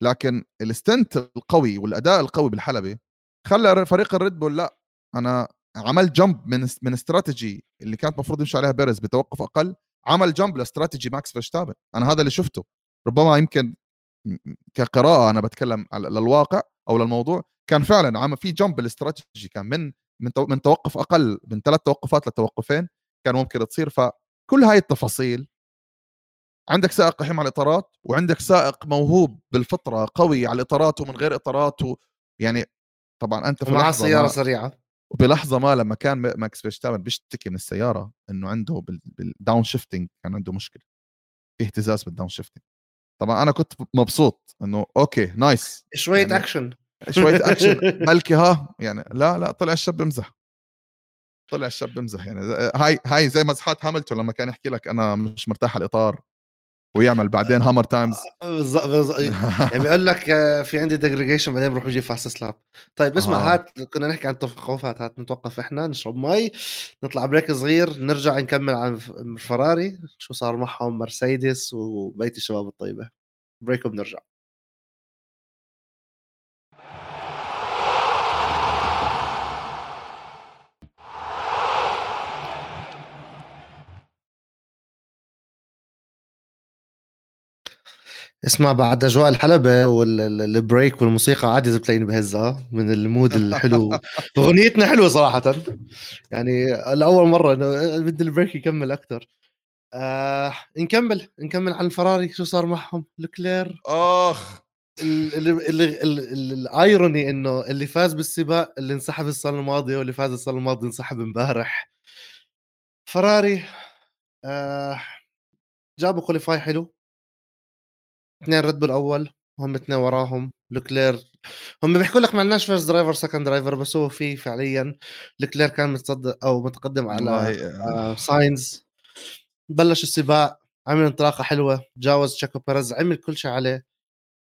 لكن ال stint القوي والأداء القوي بالحلبة خلى فريق الريد بول لا أنا عملت jump من من استراتيجي اللي كانت المفروض يمشي عليها بيريز بتوقف أقل عمل jump ل strategy ماكس فيرستابن. أنا هذا اللي شفته. ربما يمكن كقراءة أنا بتكلم للواقع أو للموضوع كان فعلا عم في jump ال strategy كان من من من توقف أقل من ثلاث توقفات لتوقفين كان ممكن تصير. فكل هاي التفاصيل عندك سائق رحيم على الإطارات وعندك سائق موهوب بالفطرة قوي على الإطارات ومن غير إطارات و... يعني طبعا أنت في لحظة سياره ما... سريعة. بلحظه ما لما كان ماكس فيرستابن بيشتكي من السيارة إنه عنده بال... بال down shifting كان عنده مشكلة في اهتزاز بال down shifting طبعا أنا كنت مبسوط إنه okay nice. شوية يعني- اكشن شوية اكشن بلكي <laughs> ها؟ يعني لا لا طلع الشاب بمزح. طلع الشاب بمزح يعني. هاي هاي زي مزحات هاملتون لما كان يحكي لك أنا مش مرتاح على الإطار. ويعمل بعدين hammer times بالضبط بالضبط. يعني بيقول لك آه، في عندي degradation بعدين بروح بجيب fastest lap طيب اسمع آه. هات كنا نحكي عن التوقفات هات نتوقف إحنا نشرب مي نطلع break صغير نرجع نكمل عن فراري شو صار معهم؟ مرسيدس وبيت الشباب الطيبة. break وبنرجع. اسمع بعد أجواء الحلبة والبريك والموسيقى عادي بتلاقيني بهزها من ال mood الحلو. <laughs> أغنيتنا حلوة صراحة. يعني لأول مرة بدي ال break يكمل أكثر آه نكمل نكمل عن الفراري. شو صار معهم؟ لكلير آخ. ال- ال- ال- ال- ال- ال irony إنه اللي فاز بالسباق اللي انسحب السنة الماضية واللي فاز السنة الماضية انسحب امبارح. فراري آه جابوا qualify حلو. اثنين ريد بول أول هم اثنين وراهم لوكلير هم بيحكوا لك ما عندناش first driver second driver بس هو في فعليا لوكلير كان متصدر أو متقدم على والله آه، ساينز. بلش السباق عمل انطلاقة حلوة تجاوز تشيكو بيريز عمل كل شيء عليه.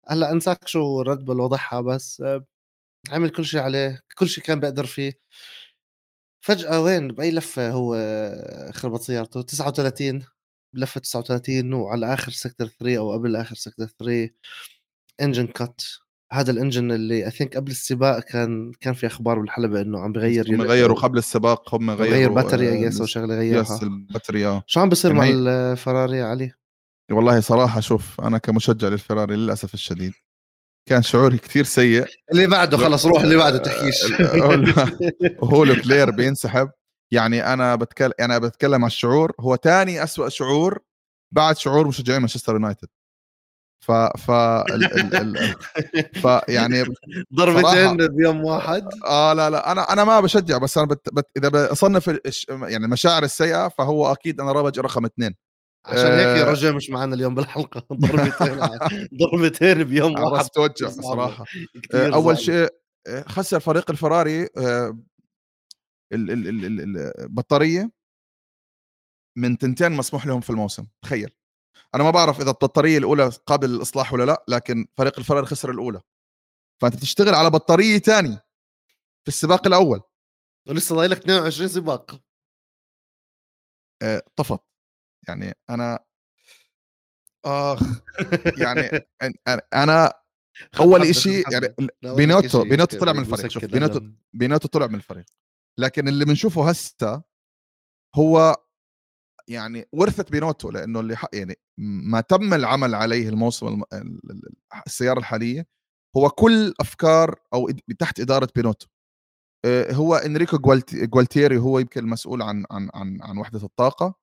هلأ أنساك شو ريد بول وضعها بس آه، عمل كل شيء عليه كل شيء كان بيقدر فيه. فجأة وين؟ بأي لفة هو آه، خربط سيارته 39 بلفة 39 وعلى آخر sector 3 أو قبل آخر sector 3 engine cut هذا ال engine اللي I think قبل السباق كان كان في أخبار بالحلبة إنه عم بغير هم غيروا قبل السباق هم غيروا battery آه، I guess أو شغلة غيرها yes ال battery آه. شو عم بيصير مع الفراري يا علي؟ والله صراحة شوف أنا كمشجع للفراري للأسف الشديد كان شعوري كثير سيء. اللي بعده خلص روح اللي بعده تحكيش. وهو لوكلير <laughs> بينسحب. يعني أنا بتكلم أنا بتكلم على الشعور هو ثاني أسوأ شعور بعد شعور مشجعين مانشستر يونايتد. ف ف <laughs> ال... ال... ال... ف يعني ضربتين بيوم واحد. آه لا لا أنا أنا ما بشجع بس أنا بت... بت... إذا بصنف الش... يعني المشاعر السيئة فهو أكيد أنا رابج رقم اثنين. عشان هيك يا رجل مش معنا اليوم بالحلقة. <laughs> ضربتين ضربتين بيوم واحد. توجع صراحة. أول شيء خسر فريق الفراري البطارية من تنتين مسموح لهم في الموسم تخيل. أنا ما بعرف إذا البطارية الأولى قابل للإصلاح ولا لأ لكن فريق الفراري خسر الأولى. فأنت بتشتغل على بطارية ثاني في السباق الأول. ولسه ضايلك 22 سباق. آه، طفت. يعني أنا آخ يعني <laughs> أنا أول شيء يعني بينوتو بينوتو طلع من الفريق شوف بينوتو بينوتو طلع من الفريق. لكن اللي بنشوفه هسه هو يعني ورثت بينوتو لأنه اللي يعني ما تم العمل عليه الموسم السيارة الحالية هو كل أفكار أو تحت إدارة بينوتو آه، هو إنريكو جوالتييري هو يمكن المسؤول عن عن عن عن وحدة الطاقة.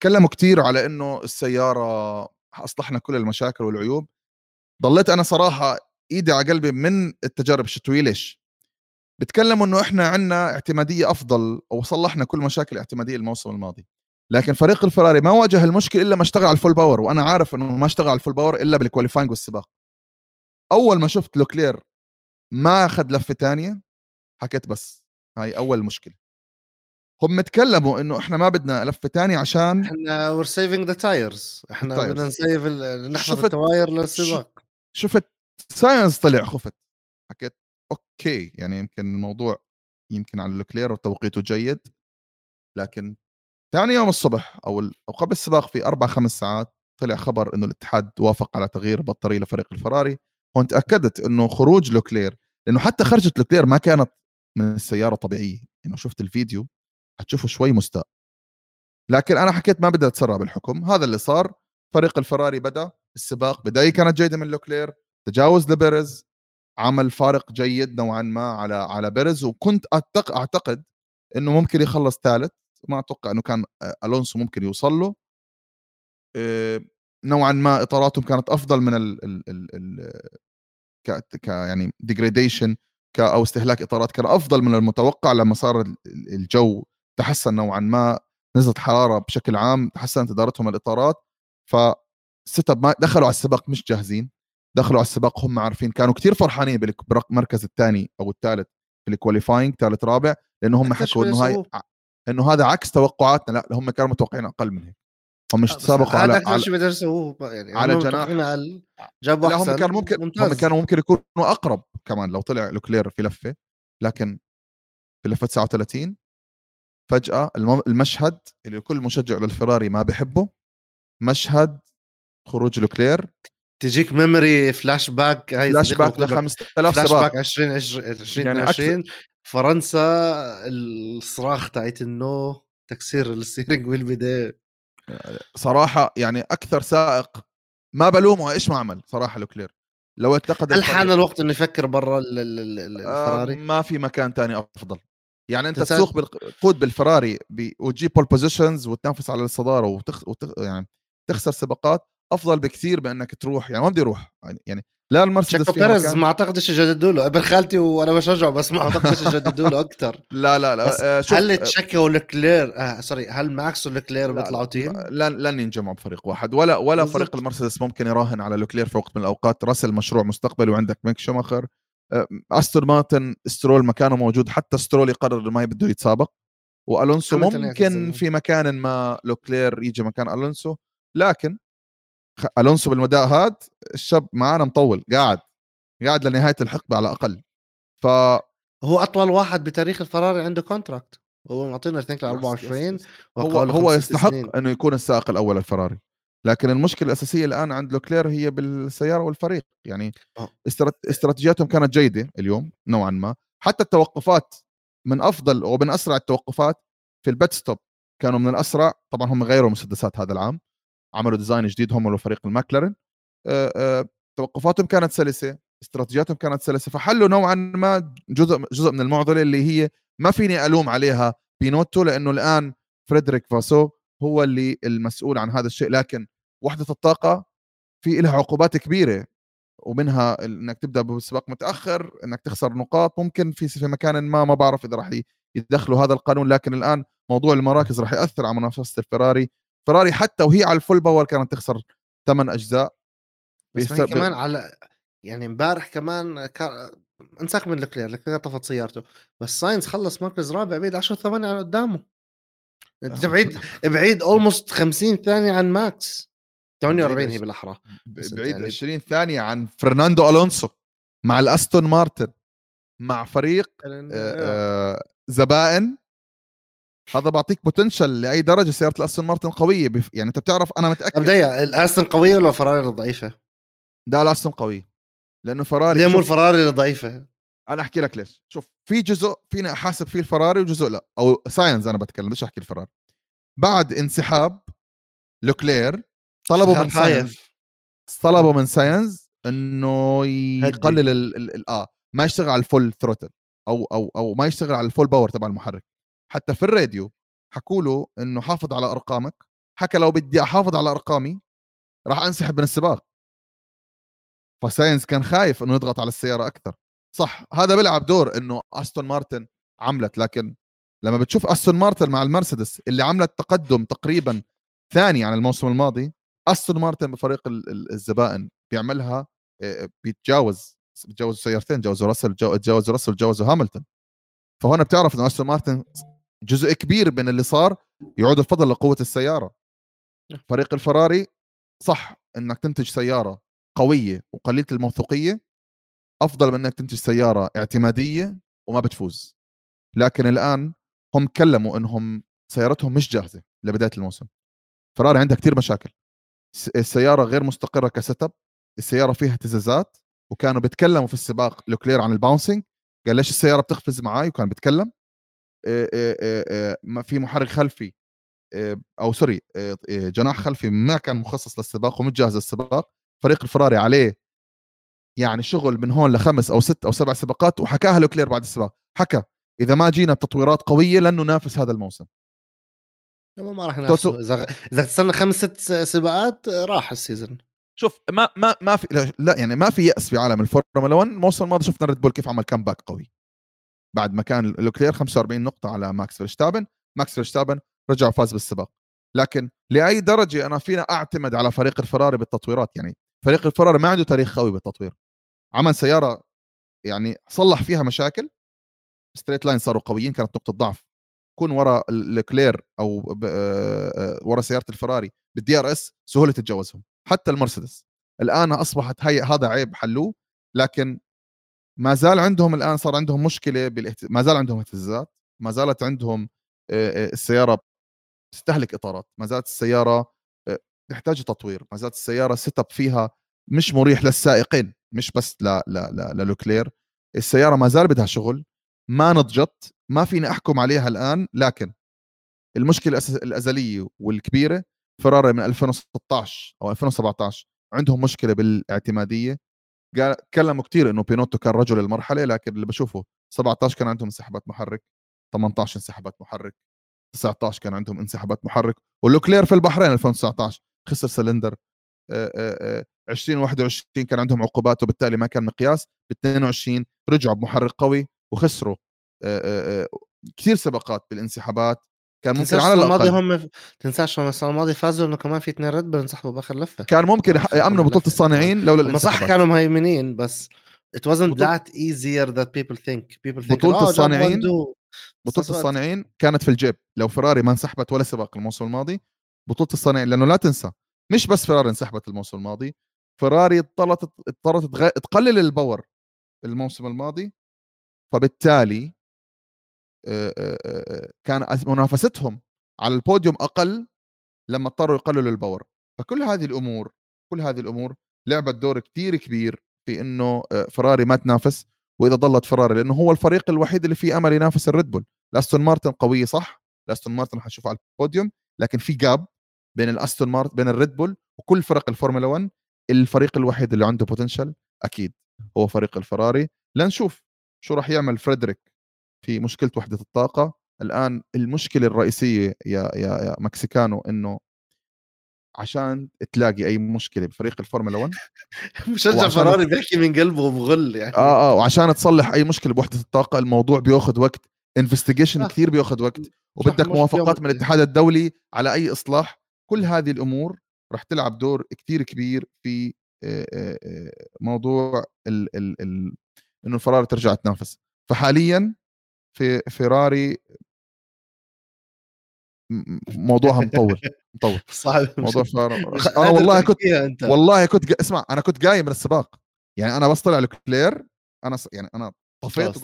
تكلموا كثير على إنه السيارة أصلحنا كل المشاكل والعيوب. ضليت أنا صراحة إيدي على قلبي من التجارب الشتويه ليش؟ بتكلموا إنه إحنا عندنا اعتمادية أفضل أو صلحنا كل مشاكل الاعتماديه الموسم الماضي. لكن فريق الفراري ما واجه المشكلة إلا ما اشتغل على ال full power وأنا عارف إنه ما اشتغل على ال full power إلا بال qualifying والسباق. أول ما شفت لوكلير ما أخذ لفة ثانية حكيت بس هاي أول مشكلة. هم تكلموا إنه إحنا ما بدنا لفة ثانية عشان إحنا وير سيفينج ذا تايرز إحنا بدنا ن save نحفظ ال tires للسباق. شفت ساينز طلع خفت حكيت. okay يعني يمكن الموضوع يمكن على لوكلير وتوقيته جيد لكن ثاني يوم الصبح أو أو قبل السباق في أربع خمس ساعات طلع خبر إنه الاتحاد وافق على تغيير بطارية لفريق الفراري هون تأكدت إنه خروج لوكلير لأنه حتى خرجة لوكلير ما كانت من السيارة طبيعية انه شفت الفيديو حتشوفه شوي مستاء. لكن أنا حكيت ما بدي أتسرع بالحكم هذا اللي صار فريق الفراري بدأ السباق بداية كانت جيدة من لوكلير تجاوز لبيرز عمل فارق جيد نوعا ما على على بيرز وكنت أعتقد إنه ممكن يخلص ثالث. ما أتوقع إنه كان ألونسو ممكن يوصل له. نوعا ما إطاراتهم كانت أفضل من ال ال ال ال ك, ك يعني degradation أو استهلاك إطارات كان أفضل من المتوقع لما صار الجو تحسن نوعا ما نزلت حرارة بشكل عام تحسنت إدارتهم الإطارات. ف ما دخلوا على السباق مش جاهزين. دخلوا على السباق هم عارفين. كانوا كثير فرحانين بالمركز الثاني أو الثالث في ال qualifying ثالث رابع لأنه هم حكوا إنه هاي إنه هذا عكس توقعاتنا. لا هم كانوا متوقعين أقل من هيك. هم مش تسابقوا على أكثر شيء يسووه يعني على جناح. جابوا احسن هم كانوا ممكن ممتاز. هم كانوا ممكن يكونوا أقرب كمان لو طلع لوكلير في لفة. لكن في لفة 39 فجأة المشهد اللي كل مشجع للفراري ما بحبه مشهد خروج لوكلير. تجيك memory flashback هاي فلاش باك ل 5000 فلاش باك 2020 يعني أكثر... فرنسا الصراخ تاعت ال no تكسير ال steering wheel بدايه صراحة يعني أكثر سائق ما بلومه إيش ما عمل؟ صراحة لوكلير. لو اعتقد هل حان الوقت إنه يفكر برا الفراري؟ آه ما في مكان ثاني أفضل. يعني أنت تسوق بالقود بالفراري وتجيب pole positions وتنافس على الصدارة وتخ... وتخ... يعني تخسر سباقات. أفضل بكثير بأنك تروح يعني ما بدي أروح يعني لا المرسيدس تشيكو بيريز ما أعتقدش يجددوا له أبن خالتي وأنا بشجعه بس ما أعتقدش يجددوا له أكثر <laughs> لا لا لا آه شوف هل تشكا ولوكلير آه sorry هل ماكس ولوكلير بيطلعوا team؟ لن لن ينجمعوا بفريق واحد ولا ولا بالزبط. فريق المرسيدس ممكن يراهن على لوكلير في وقت من الأوقات. راسيل مشروع مستقبل وعندك ميك شوماخر. آه أستون مارتن سترول مكانه موجود حتى سترول يقرر ما بده يتسابق. وألونسو ممكن في مكان ما لوكلير يجي مكان ألونسو لكن ألونسو بالمداء هاد الشاب معانا مطول قاعد قاعد لنهاية الحقبة على الأقل. ف هو أطول واحد بتاريخ الفراري عنده contract هو معطينا اثنين 24 هو هو يستحق سنين. إنه يكون السائق الأول الفراري. لكن المشكلة الأساسية الآن عند لوكلير هي بالسيارة والفريق. يعني آه. استراتيجياتهم كانت جيدة اليوم نوعا ما. حتى التوقفات من أفضل ومن أسرع التوقفات في ال pit stop كانوا من الأسرع. طبعا هم غيروا مسدسات هذا العام. عملوا design جديد هم وفريق الماكلارن توقفاتهم كانت سلسة استراتيجياتهم كانت سلسة فحلوا نوعا ما جزء جزء من المعضلة اللي هي ما فيني ألوم عليها بينوتو لأنه الآن فريدريك فاسو هو اللي المسؤول عن هذا الشيء لكن وحدة الطاقة في لها عقوبات كبيرة ومنها إنك تبدأ بسباق متأخر إنك تخسر نقاط ممكن في في مكان ما ما بعرف إذا راح يدخلوا هذا القانون لكن الآن موضوع المراكز راح يأثر على منافسة الفراري فراري حتى وهي على ال full power كانت تخسر ثمان أجزاء. بس هي كمان على يعني امبارح كمان كان أنساك من لكلير لكلير طفت سيارته. بس ساينز خلص مركز رابع بعيد 10 ثواني عن قدامه. انت بعيد <laughs> بعيد almost 50 ثانية عن ماكس. 48 هي بالأحرى. بعيد يعني 20 ثانية عن فرناندو ألونسو مع الأستون مارتن مع فريق آه، آه، زبائن. هذا بعطيك potential لأي درجة سيارة الأستون مارتن قوية. بف... يعني أنت بتعرف أنا متأكد. طب الأستون قوية ولا فراري ضعيفه؟ لا الأستون قوي لأنه فراري ليه مو الفراري ضعيفة؟ أنا أحكي لك ليش. شوف في جزء فينا أحاسب فيه الفراري وجزء لا. أو ساينز أنا بتكلم ليش أحكي الفراري؟ بعد انسحاب لوكلير طلبوا من ساينز طلبوا من ساينز إنه يقلل ال ال ال آه ما يشتغل على ال full throttle أو أو أو ما يشتغل على ال full power تبع المحرك. حتى في الراديو حكوا له إنه حافظ على أرقامك حكى لو بدي أحافظ على أرقامي راح أنسحب من السباق. فساينز كان خايف إنه يضغط على السيارة أكثر. صح هذا بيلعب دور إنه أستون مارتن عملت لكن لما بتشوف أستون مارتن مع المرسيدس اللي عملت تقدم تقريبا ثاني عن الموسم الماضي أستون مارتن بفريق الزبائن بيعملها بيتجاوز بيتجاوز سيارتين تجاوزوا راسل تجاوزوا راسل تجاوزوا هاملتون. فهنا بتعرف إنه أستون مارتن جزء كبير من اللي صار يعود الفضل لقوة السيارة. فريق الفراري صح إنك تنتج سيارة قوية وقليلة الموثوقية أفضل من إنك تنتج سيارة اعتمادية وما بتفوز. لكن الآن هم كلموا إنهم سيارتهم مش جاهزة لبداية الموسم. فراري عندها كثير مشاكل. السيارة غير مستقرة ك setup السيارة فيها اهتزازات وكانوا بيتكلموا في السباق لوكلير عن ال bouncing قال ليش السيارة بتقفز معي وكان بيتكلم. في محرك خلفي أو sorry جناح خلفي ما كان مخصص للسباق ومش جاهز للسباق. فريق الفراري عليه يعني شغل من هون لخمس أو ست أو سبع سباقات وحكاها لوكلير بعد السباق. حكى إذا ما جينا بتطويرات قوية لن ننافس هذا الموسم. ما راح ننافس. إذا إذا تستنى خمس ست سباقات راح ال season شوف ما ما ما في لا يعني ما في يأس في عالم الفورمولا 1 الموسم الماضي شفنا ريد بول كيف عمل comeback قوي. بعد ما كان لوكلير 45 نقطة على ماكس فيرشتابن ماكس فيرشتابن رجع فاز بالسباق. لكن لأي درجة أنا فينا أعتمد على فريق الفراري بالتطويرات. يعني فريق الفراري ما عنده تاريخ قوي بالتطوير. عمل سيارة يعني صلح فيها مشاكل. straight line صاروا قويين كانت نقطة ضعف. كون ورا الكلير أو آه، آه، ورا سيارة الفراري بال DRS سهولة تتجاوزهم. حتى المرسيدس. الآن أصبحت هي هذا عيب حلوة. لكن ما زال عندهم الآن صار عندهم مشكلة بالاهت... ما زال عندهم اهتزازات ما زالت عندهم السيارة تستهلك إطارات ما زالت السيارة تحتاج تطوير ما زالت السيارة setup فيها مش مريح للسائقين مش بس ل ل ل للوكلير. السيارة ما زال بدها شغل ما نضجت ما فيني أحكم عليها الآن لكن المشكلة الأزلية والكبيرة فراري من 2016 أو 2017 عندهم مشكلة بالاعتمادية. تكلموا كثير إنه بينوتو كان رجل المرحلة لكن اللي بشوفه 17 كان عندهم انسحابات محرك 18 انسحابات محرك 19 كان عندهم انسحابات محرك ولوكلير في البحرين 2019 خسر سلندر 2021 كان عندهم عقوبات وبالتالي ما كان مقياس. ب 22 رجعوا بمحرك قوي وخسروا. كثير سباقات بالانسحابات. كان ممكن على الماضي هم تنساش هم السنة الماضيه فازوا إنه كمان في اثنين ريد بول انسحبوا بآخر لفة. كان ممكن يأمنوا بطولة الصانعين لولا الانسحابات صح كانوا مهيمنين بس it wasn't بطولة... that easier that people think. People think بطولة oh, الصانعين بطولة الصانعين كانت في الجيب. لو فراري ما انسحبت ولا سباق الموسم الماضي بطولة الصانعين لأنه لا تنسى. مش بس فراري انسحبت الموسم الماضي فراري اضطرت اضطرت. تقلل ال power الموسم الماضي فبالتالي كان منافستهم على البوديوم أقل لما اضطروا يقللوا ال power فكل هذه الأمور كل هذه الأمور لعبت دور كثير كبير في إنه فراري ما تنافس وإذا ضلت فراري لأنه هو الفريق الوحيد اللي فيه أمل ينافس الريد بول. الأستون مارتن قويه صح الأستون مارتن حنشوفها على البوديوم لكن في gap بين الأستون مارتن بين الريد بول وكل فرق الفورمولا 1 الفريق الوحيد اللي عنده potential أكيد هو فريق الفراري. لنشوف شو راح يعمل فريدريك في مشكلة وحدة الطاقة. الآن المشكلة الرئيسية يا يا يا مكسيكانو إنه عشان تلاقي أي مشكلة بفريق الفورمولا 1 <laughs> مشجع فراري بيحكي من قلبه وبغل يعني. آه آه وعشان تصلح أي مشكلة بوحدة الطاقة الموضوع بياخذ وقت investigation آه. كثير بياخذ وقت وبدك موافقات من الاتحاد الدولي على أي إصلاح. كل هذه الأمور رح تلعب دور كثير كبير في آه، آه، آه، موضوع ال ال ال إنه الفراري ترجع تنافس. فحاليا في فيراري موضوعها مطول مطول. <laughs> صعب موضوع فيراري أنا والله كنت والله كنت. اسمع أنا كنت جاي من السباق. يعني أنا بس طلع لكلير أنا. يعني أنا طفيت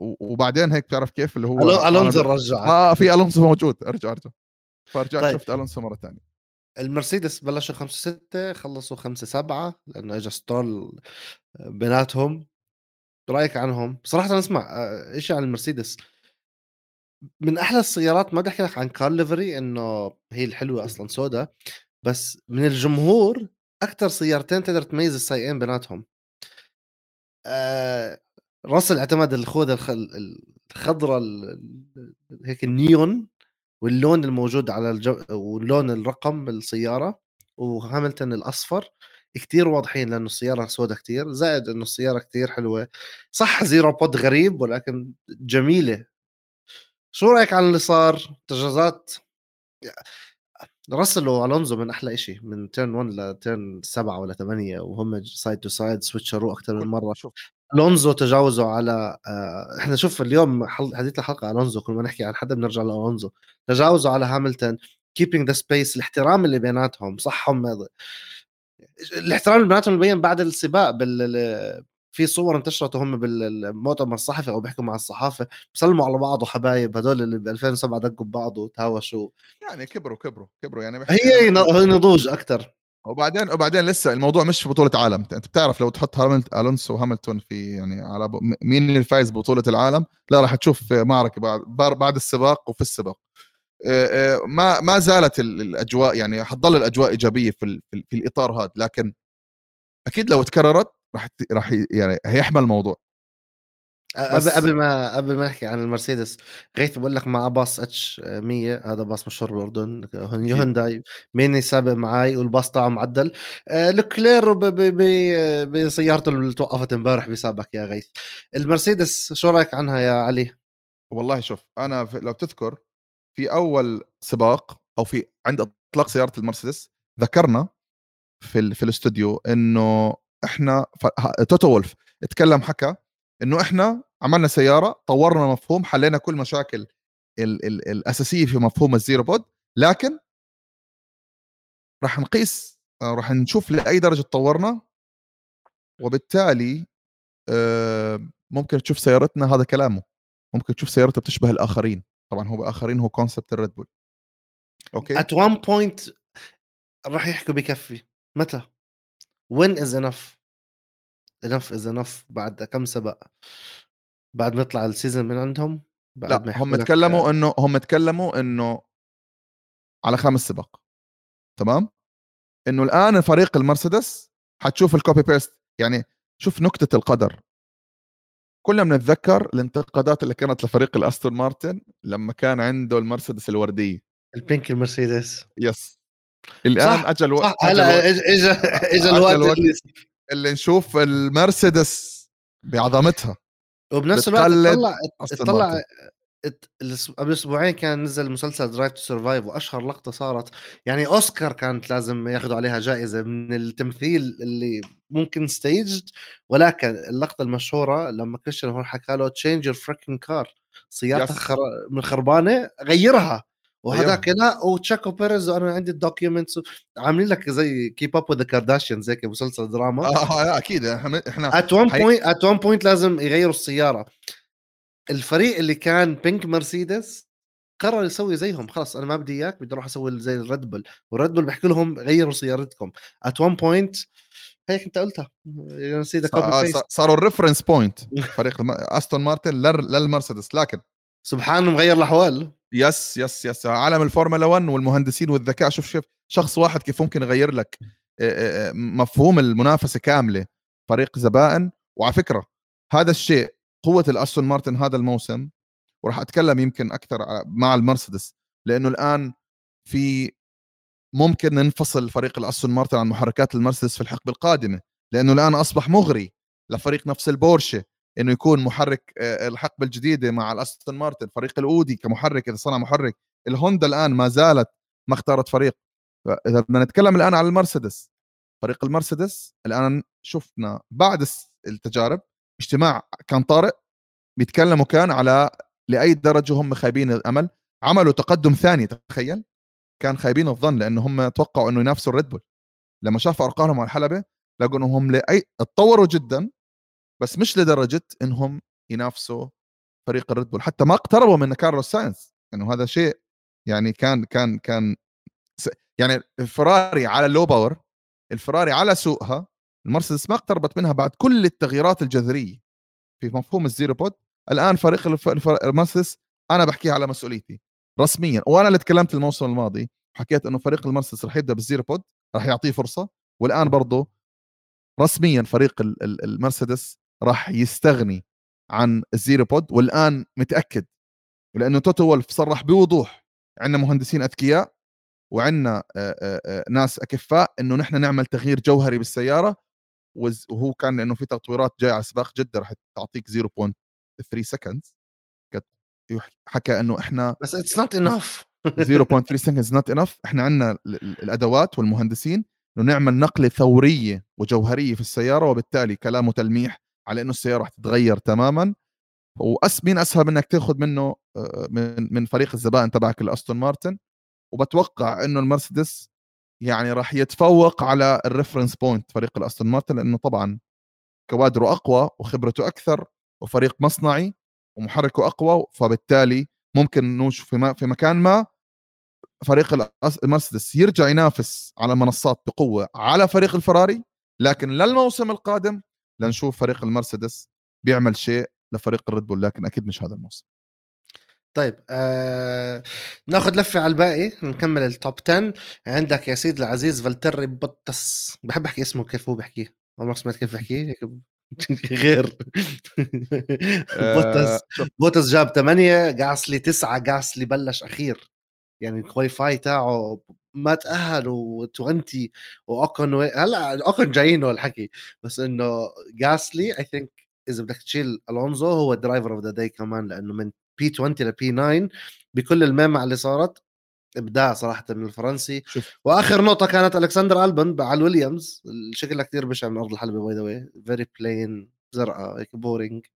وبعدين هيك بتعرف كيف اللي هو الونزو رجع. آه في ألونسو موجود. أرجع أرجع. فرجعت طيب. شفت ألونسو مرة ثانية المرسيدس بلشوا 5 6 خلصوا 5 7 لأنه اجى سترول بيناتهم. رايك عنهم؟ صراحة أسمع آه، شيء عن المرسيدس؟ من أحلى السيارات ما بدي أحكي لك عن car livery إنه هي الحلوة أصلا سودا بس من الجمهور أكثر سيارتين تقدر تميز السايقين بيناتهم. آه راسل اعتمد الخوذة الخ- الخضراء ال- ال- هيك النيون واللون الموجود على الجو واللون الرقم بالسيارة وهاملتون الأصفر. كتير واضحين لأنه السيارة سوداء كتير زائد إنه السيارة كتير حلوة. صح zero pod غريب ولكن جميلة. شو رأيك عن اللي صار؟ تجاوزات راسل وألونزو من أحلى شيء من turn 1 ل turn 7 ولا 8 وهم side to side switch وا أكثر من مرة. شوف. ألونزو تجاوزوا على آه، إحنا شوف اليوم حديث الحلقة ألونزو كل ما نحكي عن حدا بنرجع لألونزو. تجاوزوا على هاملتون keeping the space الاحترام اللي بيناتهم صح هم؟ الاحترام اللي بيناتهم مبين بعد السباق بال في صور انتشرت وهم بالمؤتمر الصحفي أو بيحكوا مع الصحافة بسلموا على بعض وحبايب هدول اللي ب 2007 دقوا ببعض وتهاوشوا. يعني كبروا كبروا كبروا يعني هي هي نضوج أكثر وبعدين وبعدين لسه الموضوع مش في بطولة عالم أنت بتعرف لو تحط هاملت ألونسو وهاملتون في يعني على ب... مين اللي فايز ببطوله العالم؟ لا راح تشوف معركة بعد بعد السباق وفي السباق. ما ما زالت ال- الأجواء يعني حتضل الأجواء إيجابية في في, ال- في الإطار هذا لكن أكيد لو تكررت راح راح يعني هيحمل الموضوع. قبل قبل ما قبل ما نحكي عن المرسيدس غيث بقول لك مع باص H 100 هذا باص مشهور بالاردن هونداي مين سابق معي والباص تاعه معدل. آه، لوكلير بسيارته اللي توقفت امبارح بسابق يا غيث. المرسيدس شو رأيك عنها يا علي؟ والله شوف أنا لو تذكر في أول سباق أو في عند إطلاق سيارة المرسيدس ذكرنا في ال... في الاستوديو إنه إحنا ف... توتو وولف اتكلم حكى إنه إحنا عملنا سيارة طورنا مفهوم حلينا كل مشاكل ال... ال... الأساسية في مفهوم ال zero pod لكن راح نقيس آه، راح نشوف لأي درجة تطورنا وبالتالي آه، ممكن تشوف سيارتنا هذا كلامه ممكن تشوف سيارته بتشبه الآخرين. طبعا هو باخرين هو concept الريد بول. أوكي؟ at one point راح يحكوا بكفي. متى؟ when is enough? enough is enough بعد كم سبق؟ بعد ما يطلع ال season من عندهم؟ بعد لا هم تكلموا إنه هم تكلموا إنه على خامس سباق. تمام؟ إنه الآن فريق المرسيدس حتشوف ال copy paste يعني شوف نكتة القدر. كلنا بنتذكر الانتقادات اللي كانت لفريق الأستون مارتن لما كان عنده المرسيدس الوردية. ال pink المرسيدس. yes الآن صح، اجى <laughs> الوقت صح. أجى هلا اجى اجى الوقت. اللي اللي نشوف المرسيدس بعظمتها. وبنفس الوقت بتقلد طلع قبل أسبوعين كان نزل مسلسل Drive to Survive وأشهر لقطة صارت. يعني أوسكار كانت لازم ياخذوا عليها جائزة من التمثيل اللي ممكن staged ولكن اللقطة المشهورة لما كريستيان هورنر حكى له change your freaking car سيارتك. خر... من خربانة غيرها. وهذاك. لا وتشيكو بيريز وأنا عندي ال documents عاملين لك زي keep up with Kardashians هيك مسلسل دراما. آه لا أكيد. إحنا ات وان بوينت ات وان بوينت لازم يغيروا السيارة. الفريق اللي كان pink مرسيدس قرر يسوي زيهم خلاص أنا ما بدي إياك بدي أروح أسوي زي الريد بول والريد بول بيحكي لهم غيروا سيارتكم. at one point هيك أنت قلتها. صار- صاروا ال reference point <laughs> فريق استون مارتن لل- للمرسيدس. لكن سبحان مغير الأحوال. yes yes yes عالم الفورمولا 1 والمهندسين والذكاء. شوف شوف شخص واحد كيف ممكن يغير لك آه، آه، آه، مفهوم المنافسة كاملة. فريق زبائن. وعلى فكرة هذا الشيء قوة الأستون مارتن هذا الموسم وراح أتكلم يمكن أكثر مع المرسيدس لأنه الآن في ممكن ننفصل فريق الأستون مارتن عن محركات المرسيدس في الحقبة القادمة لأنه الآن أصبح مغري لفريق نفس البورشة إنه يكون محرك الحقبة الجديدة مع الأستون مارتن فريق الأودي كمحرك إذا صنع محرك. الهوندا الآن ما زالت ما اختارت فريق. اذا بدنا نتكلم الآن على المرسيدس فريق المرسيدس الآن شفنا بعد التجارب اجتماع كان طارئ بيتكلموا كان على لأي درجة هم خايبين الأمل. عملوا تقدم ثاني تخيل. كان خايبين الظن لأنه هم توقعوا إنه ينافسوا الريد بول لما شافوا أرقامهم على الحلبة لقوا انهم لأي تطوروا جدا بس مش لدرجة إنهم ينافسوا فريق الريد بول حتى ما اقتربوا من كارلوس ساينز إنه هذا شيء يعني كان كان كان يعني الفراري على ال low power الفراري على سوقها المرسيدس ما اقتربت منها بعد كل التغييرات الجذرية في مفهوم ال zero pod الآن فريق المرسيدس أنا بحكيها على مسؤوليتي رسميا وأنا اللي تكلمت الموسم الماضي حكيت إنه فريق المرسيدس رح يبدأ بال zero pod رح يعطيه فرصة والآن برضه رسميا فريق المرسيدس راح يستغني عن ال zero pod والآن متأكد لأنه توتو وولف صرح بوضوح عندنا مهندسين أذكياء وعندنا ناس أكفاء إنه نحن نعمل تغيير جوهري بالسيارة وهو كان لأنه في تطويرات جاية على سباق جدة راح تعطيك 0.3 seconds حكى إنه إحنا بس it's not enough 0.3 seconds not enough إحنا عندنا الأدوات والمهندسين إنه نعمل نقلة ثورية وجوهرية في السيارة وبالتالي كلامه تلميح على إنه السيارة راح تتغير تماما. واس مين أسهل منك تأخذ منه من من فريق الزبائن تبعك الأستون مارتن؟ وبتوقع إنه المرسيدس يعني راح يتفوق على ال reference point فريق الأستون مارتن لأنه طبعا كوادره أقوى وخبرته أكثر وفريق مصنعي ومحركه أقوى فبالتالي ممكن نشوف في, في مكان ما فريق المرسيدس يرجع ينافس على المنصات بقوة على فريق الفراري لكن للموسم القادم لنشوف فريق المرسيدس بيعمل شيء لفريق الريد بول لكن أكيد مش هذا الموسم. طيب آه... ناخذ لفة على الباقي نكمل ال top 10 عندك يا سيدي العزيز فالتري بوتس. بحب أحكي اسمه كيف هو بيحكيه. عمرك سمعت كيف بحكيه <laughs> <laughs> غير. بوتس. آه، بوتس جاب 8 جاسلي 9 جاسلي بلش أخير. يعني ال qualify تاعه ما تأهل و20 وأوكن. هلا أوكن جايين الحكي بس إنه جاسلي I think إذا بدك تشيل ألونزو هو ال driver of the day كمان لأنه من P 20 ل P 9 بكل المعمعة اللي صارت إبداع صراحة من الفرنسي. شوف. وآخر نقطة كانت ألكسندر ألبن على الويليامز شكلها كثير بشع من أرض الحلبة by the way very plain زرقاء هيك boring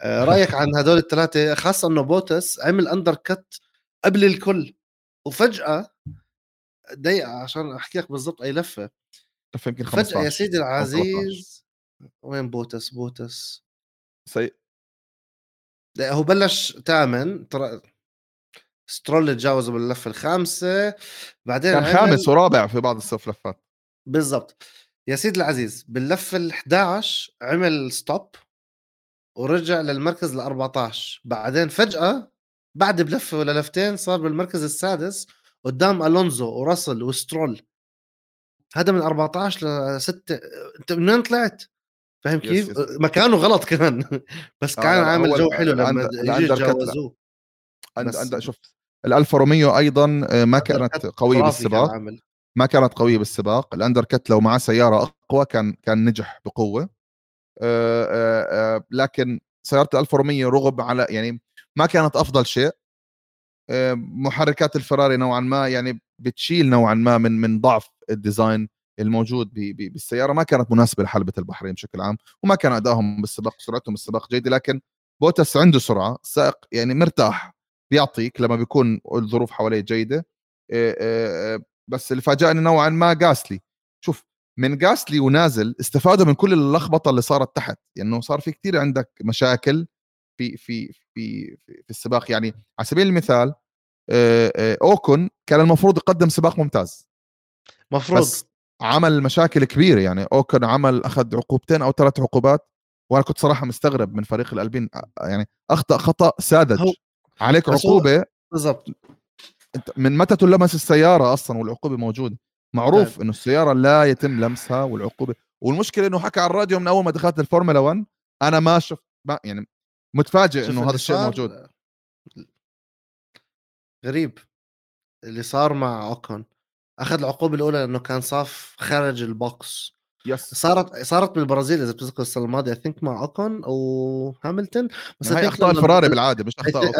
آه <laughs> رأيك عن هدول الثلاثه خاصة إنه بوتس عمل undercut قبل الكل وفجأة دقيقة عشان احكي لك بالضبط أي لفة. يمكن فجأة يا سيدي العزيز وين بوتس؟ بوتس. سي هو بلش ثامن ترى سترول تجاوزه باللفه الخامسة بعدين كان خامس ورابع في بعض الصف لفات. بالضبط. يا سيدي العزيز باللفه ال 11 عمل stop ورجع للمركز ال 14 بعدين فجأة بعد بلفه ولا لفتين صار بالمركز السادس قدام ألونزو وراسل وسترول. هذا من 14 ل 6 انت من وين طلعت؟ فاهم كيف؟ yes. yes. مكانه غلط كمان. <laughs> بس آه، كان آه عامل جو حلو لما يتجاوزوه عند عند شوف الالفا روميو أيضا آه، ما كانت قوية بالسباق. ما كانت قوية بالسباق. ال undercut لو معاه سيارة أقوى كان كان نجح بقوة. آه، لكن سيارة الالفا روميو رغب على يعني ما كانت أفضل شيء. محركات الفراري نوعا ما يعني بتشيل نوعا ما من من ضعف ال design. الموجود بالسيارة ما كانت مناسبة لحلبة البحرين بشكل عام وما كان ادائهم بالسباق سرعتهم بالسباق جيدة لكن بوتس عنده سرعة السائق يعني مرتاح بيعطيك لما بيكون الظروف حواليه جيدة بس اللي فاجأني نوعا ما جاسلي شوف من جاسلي ونازل استفادوا من كل اللخبطة اللي صارت تحت لأنه يعني صار في كثير عندك مشاكل في في في في السباق. يعني على سبيل المثال اوكن كان المفروض يقدم سباق ممتاز. مفروض. بس عمل مشاكل كبيرة يعني. اوكن عمل أخذ عقوبتين أو ثلاث عقوبات وأنا كنت صراحة مستغرب من فريق الألبين. يعني أخطأ خطأ ساذج. عليك عقوبة؟ بالضبط. أنت من متى تلمس السيارة أصلا والعقوبة موجودة؟ معروف طيب. إنه السيارة لا يتم لمسها والعقوبة. والمشكلة إنه حكى على الراديو من أول ما دخلت الفورمولا 1 أنا ما شفت ما يعني متفاجئ إنه هذا الشيء موجود. غريب. اللي صار مع أوكون. أخذ العقوبة الأولى لأنه كان صاف خارج ال box. yes. صارت صارت بالبرازيل إذا بتذكر السنة الماضية. I think مع أوكون أو هاملتون. بس يعني هي أخطاء الفراري بالعادة مش أخطاء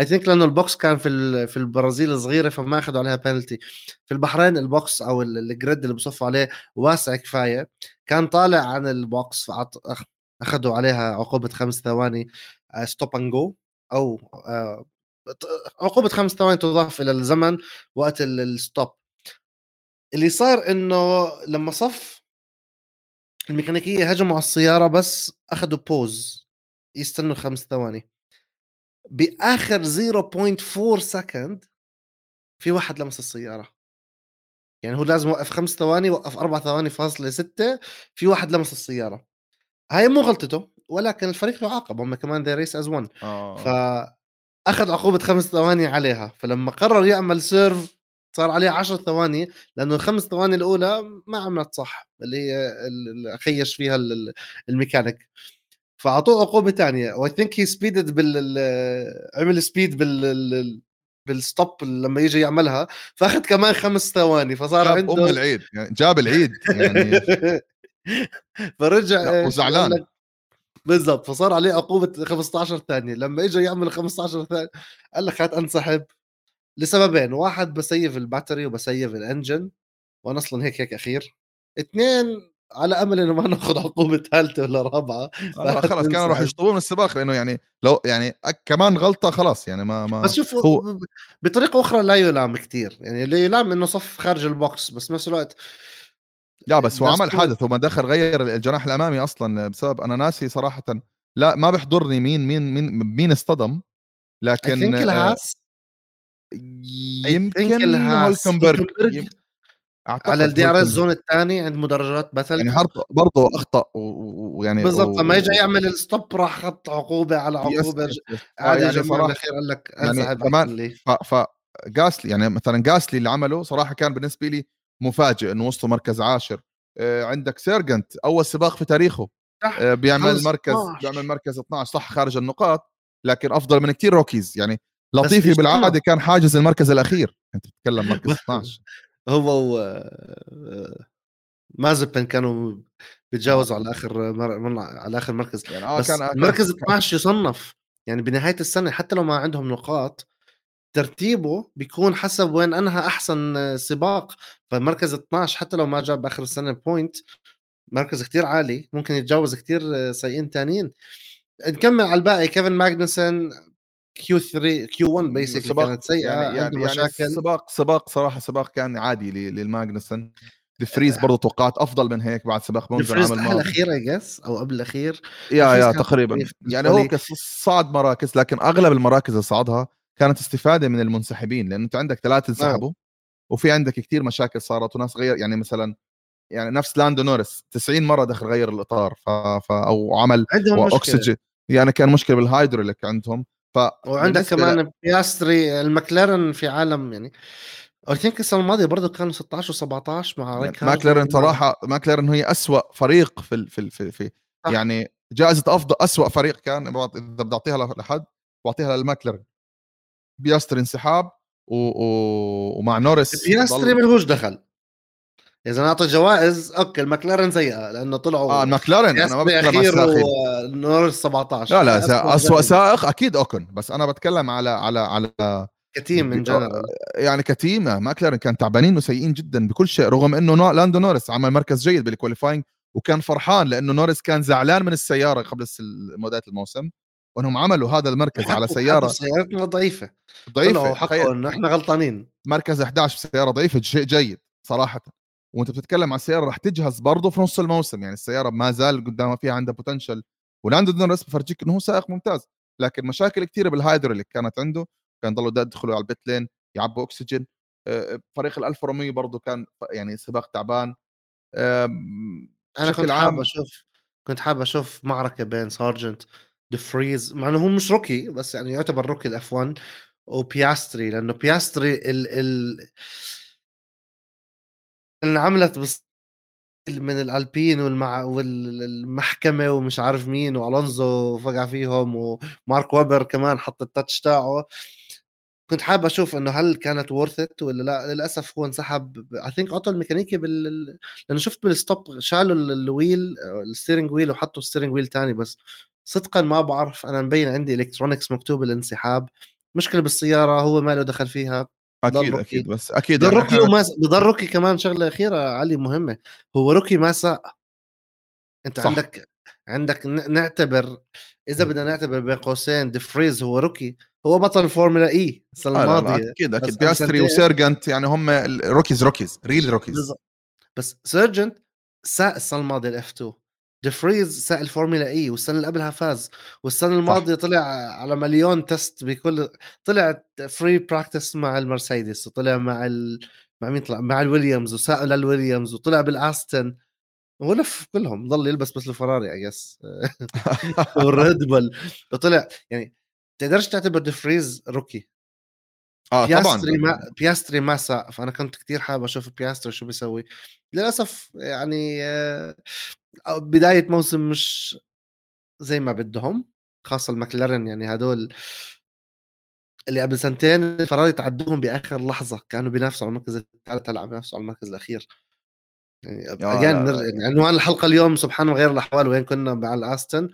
I think لأنه ال box كان في في البرازيل صغيرة فما أخذوا عليها بنالتي في البحرين ال box أو ال grid اللي بصفوا عليه واسع كفاية. كان طالع عن ال box فاخذوا عليها عقوبة خمس ثواني stop and go أو آه، عقوبة خمس ثواني تضاف إلى الزمن وقت ال stop اللي صار إنه لما صف الميكانيكية هجموا على السيارة بس أخذوا pause يستنوا خمس ثواني. بآخر 0.4 second في واحد لمس السيارة. يعني هو لازم يوقف خمس ثواني وقف أربع ثواني فاصلة ستة في واحد لمس السيارة. هاي مو غلطته ولكن الفريق يعاقب هم كمان the race is 1 فأخذ عقوبة خمس ثواني عليها فلما قرر يعمل serve صار عليه 10 ثواني لأنه الخمس ثواني الأولى ما عملت صح اللي هي اللي خيش فيها الميكانيك. فأعطوه عقوبة ثانية و I think هي speeded بال عمل speed بال بال stop لما يجي يعملها فأخذ كمان خمس ثواني فصار جاب عنده أم العيد يعني جاب العيد يعني. <laughs> فرجع وزعلان. بالضبط فصار عليه عقوبة 15 ثانية لما اجى يعمل 15 ثانية قال لك هات أنسحب. لسببين واحد بسيف الباتري وبسيف الانجن وأنا أصلا هيك هيك أخير. اثنين على أمل إنه ما <laughs> ناخذ عقوبة ثالثة ولا رابعة آه خلص كانوا راح يشطبون من السباق لأنه يعني لو يعني كمان غلطة خلاص يعني ما ما بس شوف هو بطريقة أخرى لا يلام كثير يعني اللي يلام إنه صف خارج ال box بس نفس الوقت لا بس هو عمل حادث وما دخل غير الجناح الأمامي أصلا بسبب أنا ناسي صراحة لا ما بيحضرني مين مين مين مين اصطدم لكن الهاس يمكن هولكنبرغ على ال DRS zone الثاني عند مدرجات بثل يعني برضه أخطأ ويعني بالضبط لما اجى يعمل ال stop راح خط عقوبة على عقوبة. عادي يعني صراحة الأخير قال لك يعني كمان ف, ف جاسلي يعني مثلا جاسلي اللي عمله صراحة كان بالنسبة لي مفاجئ إنه وصلوا مركز عاشر. آه عندك سيرجنت أول سباق في تاريخه. آه بيعمل مركز 12. بيعمل مركز 12 صح خارج النقاط لكن أفضل من كثير rookies. يعني لطيفي بالعادة كان حاجز المركز الأخير. أنت بتتكلم مركز <laughs> 12 هو و آه، مازيبين كانوا بيتجاوزوا على آخر مر... على آخر مركز. يعني آه بس كان المركز 12 يصنف. يعني بنهاية السنة حتى لو ما عندهم نقاط ترتيبه بيكون حسب وين أنهى أحسن سباق. فمركز 12 حتى لو ما جاب آخر السنة point مركز كتير عالي. ممكن يتجاوز كتير سيئين تانيين. نكمل على الباقي. كيفن ماجنسون Q 3 Q 1 basically كانت سيئة يعني, يعني, يعني مشاكل. يعني سباق سباق صراحة سباق كان عادي للماجنسون. دفريز برضه توقعت أفضل من هيك بعد سباق مونزا العام الماضي الاخير I guess أو قبل الأخير. yeah yeah تقريبا. يعني هو صعد مراكز لكن أغلب المراكز اللي صعدها كانت استفادة من المنسحبين لأنه أنت عندك ثلاثة انسحبوا وفي عندك كثير مشاكل صارت وناس غير يعني مثلا يعني نفس لاندو نورس 90 مرة دخل غير الإطار ف... ف... أو عمل عندهم أكسجين. يعني كان مشكلة بالهايدروليك عندهم. ف وعندك كمان بياستري المكلارن في عالم يعني I think السنة الماضية برضه كانوا 16 و17 مع يعني ماكلارن صراحة ماكلارن هي أسوأ فريق في في في, في يعني جائزة أفضل أسوأ فريق كان إذا بدي أعطيها لحد بعطيها للماكلارن بياستري انسحاب و... و... ومع نورس بياستري ملهوش دخل. إذا نعطي جوائز okay المكلارن سيئة لأنه طلعوا آه المكلارن أنا ما بتكلم عن ونورس 17 لا لا اسوء سائق أكيد okay بس أنا بتكلم على على على ك team in general يعني ك team ماكلارن كان تعبانين وسيئين جدا بكل شيء رغم إنه لاندو نورس عمل مركز جيد بال qualifying وكان فرحان لأنه نورس كان زعلان من السيارة قبل بدايه الموسم وإنهم عملوا هذا المركز على سيارة سيارتنا ضعيفة. ضعيفة حقه انه إحنا غلطانين. مركز 11 سياره ضعيفة شيء جيد صراحة. وانت بتتكلم عن السيارة راح تجهز برضه في نص الموسم. يعني السيارة ما زال قدامها فيها عندها potential ولاندو نورس بفرجيك إنه هو سائق ممتاز. لكن مشاكل كثيره بالهايدروليك كانت عنده كان ضلوا يدخلوا على ال pit لين يعبوا أكسجين. فريق الألفا روميو برضه كان يعني سباق تعبان. أنا كنت حابب أشوف كنت حابب أشوف معركة بين سارجنت دفريز مع إنه هو مش rookie بس يعني يعتبر rookie ال F 1 وبياستري لأنه بياستري ال ال انعملت من الألبين والمع والمحكمة ومش عارف مين وألونزو فقع فيهم ومارك ويبر كمان حط ال touch تاعه. كنت حابب أشوف إنه هل كانت worth it ولا لا. للأسف هو انسحب I think عطوا الميكانيكي بال لأنه شفت بال stop شالوا ال wheel ال steering wheel وحطوا steering wheel تاني بس صدقا ما بعرف. أنا مبين عندي electronics مكتوب الانسحاب. مشكلة بالسيارة هو ما له دخل فيها. أكيد أكيد بس أكيد بضل يعني rookie وما بضل rookie كمان شغلة أخيرة علي مهمة. هو rookie ما ساق أنت صح. عندك عندك نعتبر إذا بدنا نعتبر بين قوسين ديفريز هو rookie هو بطل الفورمولا E السنة الماضية. أكيد أكيد. بياستري وسيرجنت يعني هم روكيز rookies real rookies. بس سيرجنت ساق السنة الماضية ال F 2 ديفريز ساق الفورمولا E والسنة اللي قبلها فاز والسنة الماضية صح. طلع على مليون test بكل طلع free practice مع المرسيدس وطلع مع ال... مع مين طلع؟ مع الويليامز وساق للويليامز وطلع بالاستن ولف كلهم ضل يلبس بس الفراري I guess والريد بول وطلع يعني تقدرش تعتبر ديفريز rookie آه بياستري طبعا. ما بياستري ما ساق فأنا كنت كثير حابب أشوف بياستري شو بيسوي. للأسف يعني آه، بداية موسم مش زي ما بدهم خاصة المكلارن يعني هدول اللي قبل سنتين الفراري تعدوهم بآخر لحظة كانوا بينافسوا على المركز الثالث هلأ بينافسوا على المركز الأخير. يعني again يعني عنوان الحلقة اليوم سبحان غير الأحوال وين كنا مع الاستن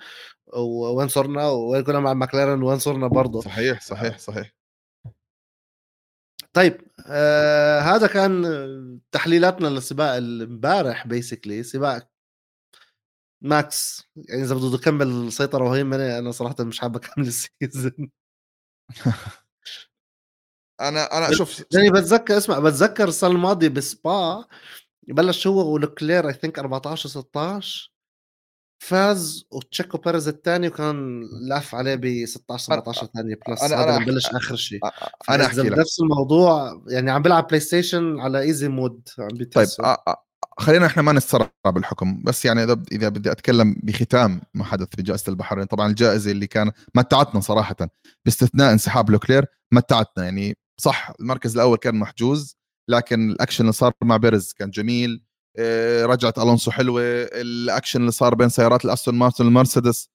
وين صرنا وين كنا مع ماكلارن وين صرنا برضه. صحيح صحيح صحيح. طيب آه هذا كان تحليلاتنا للسباق امبارح basically سباق ماكس. يعني إذا بده يكمل السيطره وهيمنه أنا صراحة مش حابب أكمل <laughs> ال season أنا أنا شوف يعني بتذكر اسمع بتذكر السنة الماضية بسبا بلش هو ولوكلير I think 14 16 فاز وتشيكو بيريز الثاني وكان لاف عليه ب 16 17 ثانية plus أنا هذا أنا بلش آخر شيء. أنا أحكي لك. نفس الموضوع يعني عم بيلعب بلاي ستيشن على easy mode عم طيب خلينا إحنا ما نتسرع بالحكم بس يعني إذا إذا بدي أتكلم بختام ما حدث في جائزة البحرين. طبعا الجائزة اللي كان متعتنا صراحة باستثناء انسحاب لوكلير متعتنا. يعني صح المركز الأول كان محجوز لكن الأكشن اللي صار مع بيرز كان جميل. رجعة ألونسو حلوة. الأكشن اللي صار بين سيارات الأستون مارتن والمرسيدس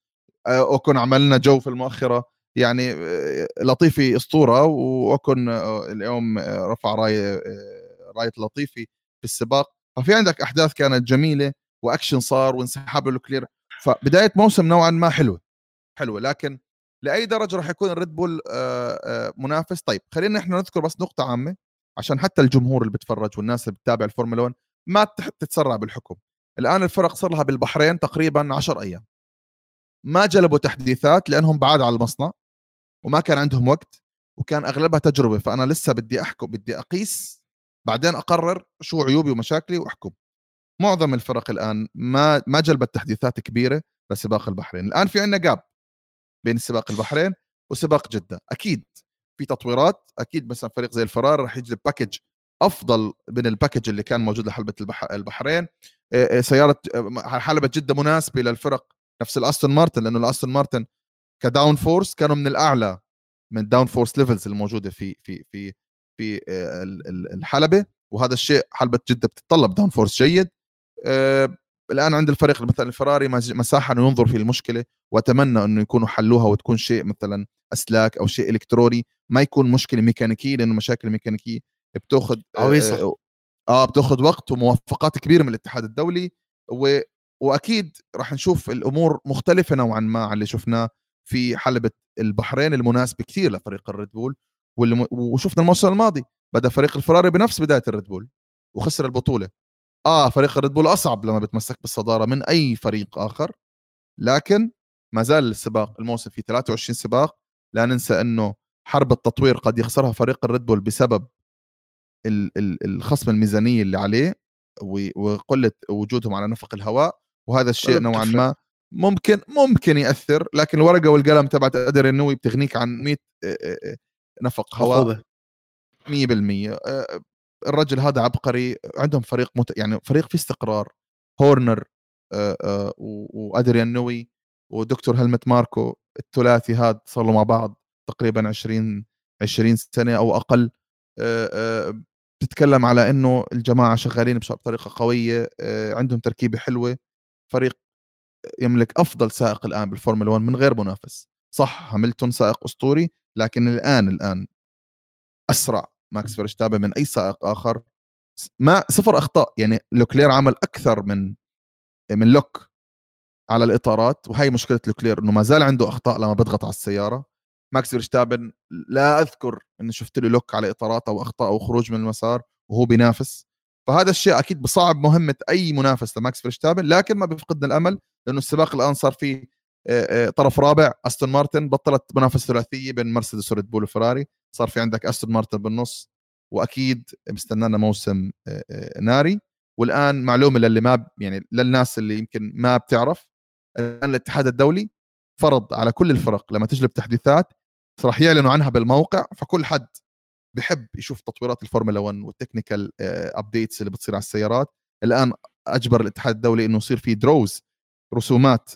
آه، أوكون عملنا جو في المؤخرة. يعني آه، لطيفي أسطورة وأوكون اليوم رفع رايه رايه لطيفي في السباق. ففي عندك أحداث كانت جميلة وأكشن صار وانسحاب لوكلير فبداية موسم نوعا ما حلوة حلوة. لكن لأي درجة راح يكون الريد بول منافس؟ طيب خلينا إحنا نذكر بس نقطة عامة عشان حتى الجمهور اللي بتفرج والناس اللي بتتابع الفورمولا 1 ما تتسرع بالحكم. الآن الفرق صار لها بالبحرين تقريبا 10 أيام. ما جلبوا تحديثات لأنهم بعاد على المصنع وما كان عندهم وقت وكان أغلبها تجربة. فأنا لسه بدي أحكم بدي أقيس بعدين أقرر شو عيوبي ومشاكلي وأحكم. معظم الفرق الآن ما ما جلبت تحديثات كبيرة لسباق البحرين. الآن في عندنا gap بين سباق البحرين وسباق جدة. أكيد في تطويرات أكيد مثلا فريق زي الفراري راح يجلب package أفضل من ال package اللي كان موجود لحلبة البحرين. سيارة حلبة جدة مناسبة للفرق نفس الأستون مارتن لأنه الأستون مارتن ك downforce كانوا من الأعلى من ال downforce levels الموجودة في في في في الحلبة. وهذا الشيء حلبة جدة بتتطلب downforce جيد. الآن عند الفريق مثلا الفراري مساحه انه ينظر في المشكلة وأتمنى إنه يكونوا حلوها وتكون شيء مثلا أسلاك أو شيء إلكتروني. ما يكون مشكلة ميكانيكية لأنه مشاكل الميكانيكيه بتاخذ عويصه آه, آه بتاخذ وقت وموافقات كبيرة من الاتحاد الدولي و... وأكيد راح نشوف الأمور مختلفة نوعا ما عن اللي شفناه في حلبة البحرين المناسبة كثير لفريق الريد بول واللي... وشفنا الموسم الماضي بدأ فريق الفراري بنفس بداية الريد بول وخسر البطولة. آه فريق الريد بول أصعب لما بتمسك بالصدارة من أي فريق آخر لكن ما زال السباق الموسم في 23 سباق لا ننسى إنه حرب التطوير قد يخسرها فريق الريد بول بسبب الخصم الميزانية اللي عليه وقلة وجودهم على نفق الهواء وهذا الشيء نوعا ما ممكن ممكن يأثر لكن الورقة والقلم تبعت ادر النووي بتغنيك عن 100 نفق هواء 100% الرجل هذا عبقري عندهم فريق مت... يعني فريق في استقرار. هورنر وأدريان نوي ودكتور هلمت ماركو الثلاثي هذا صار مع بعض تقريبا 20 20 سنة أو أقل. بتتكلم على إنه الجماعة شغالين بطريقة قوية آه، عندهم تركيبة حلوة فريق يملك أفضل سائق الآن بالفورمولا 1 من غير منافس. صح هاملتون سائق أسطوري لكن الآن الآن أسرع. ماكس فيرستابن من أي سائق آخر. ما صفر أخطاء. يعني لوكلير عمل أكثر من من lock على الإطارات وهي مشكلة لوكلير إنه ما زال عنده أخطاء لما بيضغط على السيارة. ماكس فيرستابن لا أذكر إني شفت له lock على اطارات أو اخطاء أو خروج من المسار وهو بينافس. فهذا الشيء أكيد بصعب مهمة أي منافس لماكس فيرستابن لكن ما بيفقدنا الأمل لأنه السباق الآن صار فيه طرف رابع أستون مارتن بطلت منافسه ثلاثية بين مرسيدس وريد بول وفراري. صار في عندك أستون مارتن بالنص وأكيد بستنانا موسم ناري. والآن معلومة للي ما يعني للناس اللي يمكن ما بتعرف الآن الاتحاد الدولي فرض على كل الفرق لما تجلب تحديثات راح يعلنوا عنها بالموقع فكل حد بحب يشوف تطويرات الفورمولا 1 وال technical updates اللي بتصير على السيارات. الآن أجبر الاتحاد الدولي إنه يصير في drawings رسومات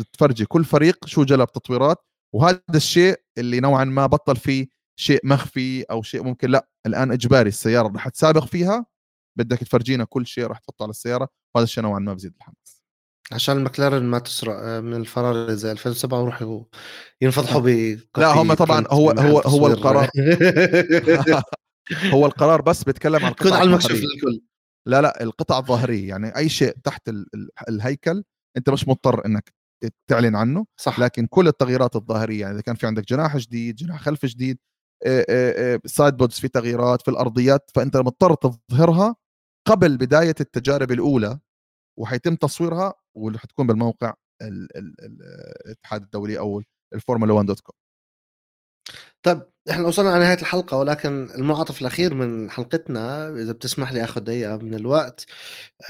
بتفرجي كل فريق شو جلب تطويرات. وهذا الشيء اللي نوعا ما بطل فيه شيء مخفي أو شيء ممكن لا الآن إجباري السيارة رح تسابق فيها بدك تفرجينا كل شيء رح تحطه على السيارة. وهذا الشيء نوعا ما بزيد الحماس. عشان المكلارن ما تسرق آه، من الفراري زي 2007 ويروحوا ينفضحوا ب لا هم طبعا هو هو هو القرار. هو القرار بس بيتكلم عن القطع على المكشف للكل. لا لا القطع الظاهريه يعني أي شيء تحت الهيكل أنت مش مضطر إنك تعلن عنه. صح. لكن كل التغييرات الظاهريه يعني إذا كان في عندك جناح جديد جناح خلفي جديد side pods في تغييرات في الأرضيات فأنت مضطر تظهرها قبل بداية التجارب الأولى وحيتم تصويرها واللي حتكون بالموقع الاتحاد الدولي أو الفورمولا 1 dot com. طيب إحنا وصلنا على نهاية الحلقة ولكن المعطف الأخير من حلقتنا إذا بتسمح لي أخذ دقيقة من الوقت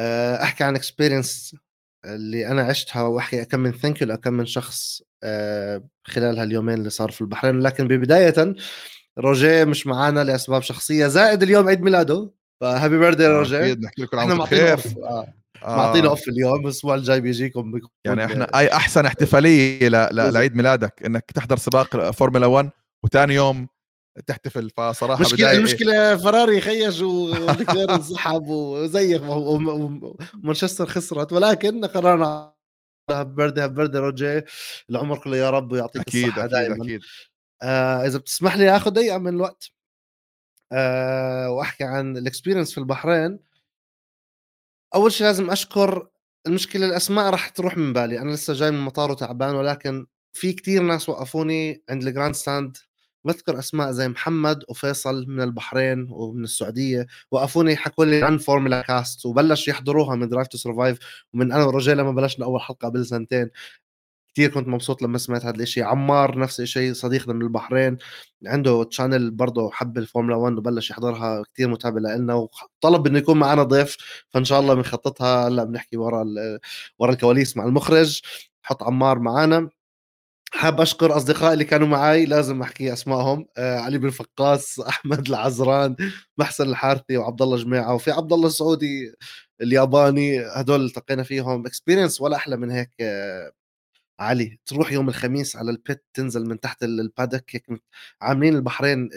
آه، أحكي عن experience اللي أنا عشتها وأحكي كم من thank you لكم من شخص آه، خلال هاليومين اللي صار في البحرين. لكن ببداية روجيه مش معانا لأسباب شخصية زائد اليوم عيد ميلاده ف happy birthday روجيه. أكيد نحكي لكم عن خير آه. معطينا أوف اليوم الأسبوع الجاي بيجيكم يعني إحنا أي أحسن احتفالية لعيد ميلادك إنك تحضر سباق فورمولا 1 وثاني يوم تحتفل. فصراحة مشكلة المشكلة فراري خيش ولكلير انسحب وزيك ومانشستر خسرت ولكن قررنا بردي بردي روجي. العمر كله يا رب ويعطيك أكيد الصحة أكيد دائما أكيد. آه إذا بتسمح لي آخذ دقيقة من الوقت آه وأحكي عن ال experience في البحرين. أول شيء لازم أشكر المشكلة الأسماء راح تروح من بالي. أنا لسه جاي من المطار وتعبان ولكن في كتير ناس وقفوني عند ال grandstand بذكر أسماء زي محمد وفيصل من البحرين ومن السعودية. وقفوني حكوا لي عن Formula Cast وبلش يحضروها من Drive to Survive ومن أنا ورجال لما بلشنا أول حلقة قبل سنتين كثير كنت مبسوط لما سمعت هذا الشيء عمار نفس الشيء صديقنا من البحرين عنده channel برضه حب الفورمولا 1 وبلش يحضرها كثير متابع لنا وطلب إنه يكون معنا ضيف فإن شاء الله بنخططها. هلأ بنحكي ورا ورا الكواليس مع المخرج. حط عمار معنا حاب أشكر أصدقائي اللي كانوا معي لازم أحكي أسمائهم. آه علي بن فقاس <laughs> أحمد العزران محسن الحارثي وعبد الله جماعة وفي عبد الله السعودي الياباني. هدول التقينا فيهم. experience ولا أحلى من هيك آه علي تروح يوم الخميس على البيت تنزل من تحت البادك هيك عاملين البحرين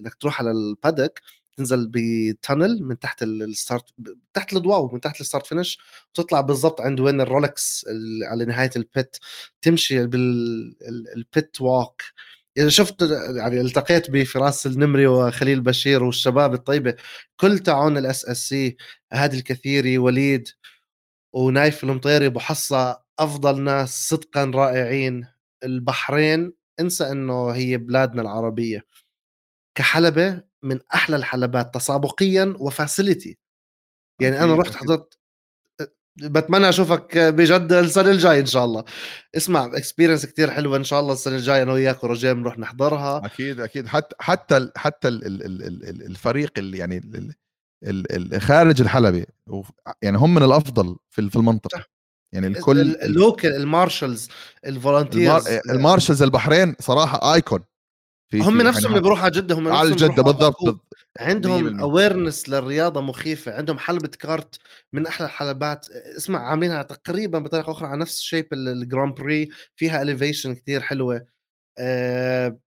إنك تروح على البادك تنزل بتانل من تحت الستارت تحت الضواو من تحت الستارت فينش وتطلع بالضبط عند وين الرولكس على نهاية البيت تمشي بالبيت واك شفت يعني التقيت بفراس النمري وخليل بشير والشباب الطيبة كل تعاون الاس اس سي هادي الكثيري وليد ونايف المطيري ابو حصه أفضل ناس صدقا رائعين. البحرين انسى إنه هي بلادنا العربية. كحلبة من أحلى الحلبات تسابقيا و facility يعني أنا رحت حضرت بتمنى أشوفك بجد السنة الجاي إن شاء الله. اسمع experience كتير حلوة إن شاء الله السنة الجاية أنا وياك ورجال بنروح نحضرها. أكيد أكيد. حتى حتى حتى الفريق اللي يعني خارج الحلبة يعني هم من الأفضل في المنطقة. يعني الكل ال local ال marshals ال volunteers ال marshals البحرين صراحة icon في هم في نفسهم اللي بيروحوا على جدة هم على جده بالضبط عندهم awareness للرياضة مخيفة عندهم حلبة kart من أحلى الحلبات. اسمع عاملينها تقريبا بطريقة أخرى على نفس shape ال Grand Prix فيها elevation كثير حلوة. أه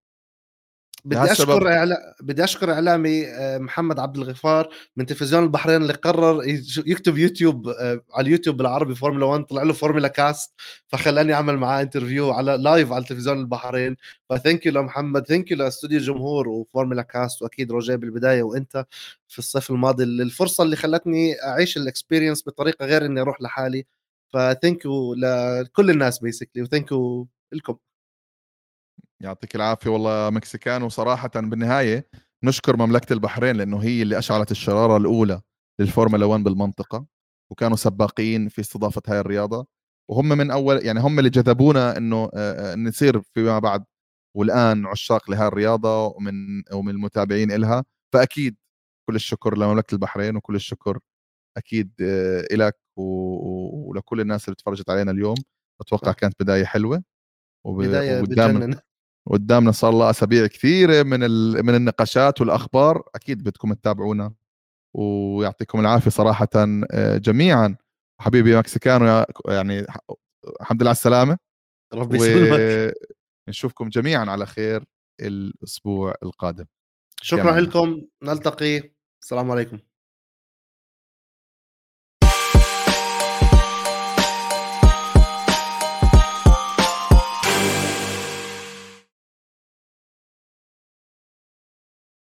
بدي أشكر إعلا... بدي أشكر إعلامي آه، محمد عبد الغفار من تلفزيون البحرين اللي قرر يكتب يوتيوب آه، على اليوتيوب بالعربي فورمولا 1 طلع له فورمولا كاست فخلاني أعمل معاه interview على live على تلفزيون البحرين. ف thank you لمحمد thank you لأستوديو الجمهور وفورمولا كاست وأكيد روجيه بالبداية وأنت في الصيف الماضي الفرصه اللي خلتني أعيش ال experience بطريقة غير إني أروح لحالي. ف thank you لكل الناس basically و thank you لكم. يعطيك العافية. والله مكسيكان وصراحه بالنهاية نشكر مملكة البحرين لأنه هي اللي أشعلت الشرارة الأولى للفورمولا 1 بالمنطقة وكانوا سباقين في استضافة هاي الرياضة. وهم من أول يعني هم اللي جذبونا إنه نصير فيما بعد والآن عشاق لهذه الرياضة ومن ومن المتابعين إلها. فأكيد كل الشكر لمملكة البحرين وكل الشكر أكيد لك ولكل الناس اللي تفرجت علينا اليوم. أتوقع كانت بداية حلوة وب... بداية قدامنا صار الله أسابيع كثيرة من ال... من النقاشات والأخبار. أكيد بدكم تتابعونا ويعطيكم العافية صراحة آه، جميعا. حبيبي مكسيكانو يعني الحمد لله على السلامة. ربي يسلمك. نشوفكم جميعا على خير الأسبوع القادم. شكرا لكم. نلتقي. السلام عليكم.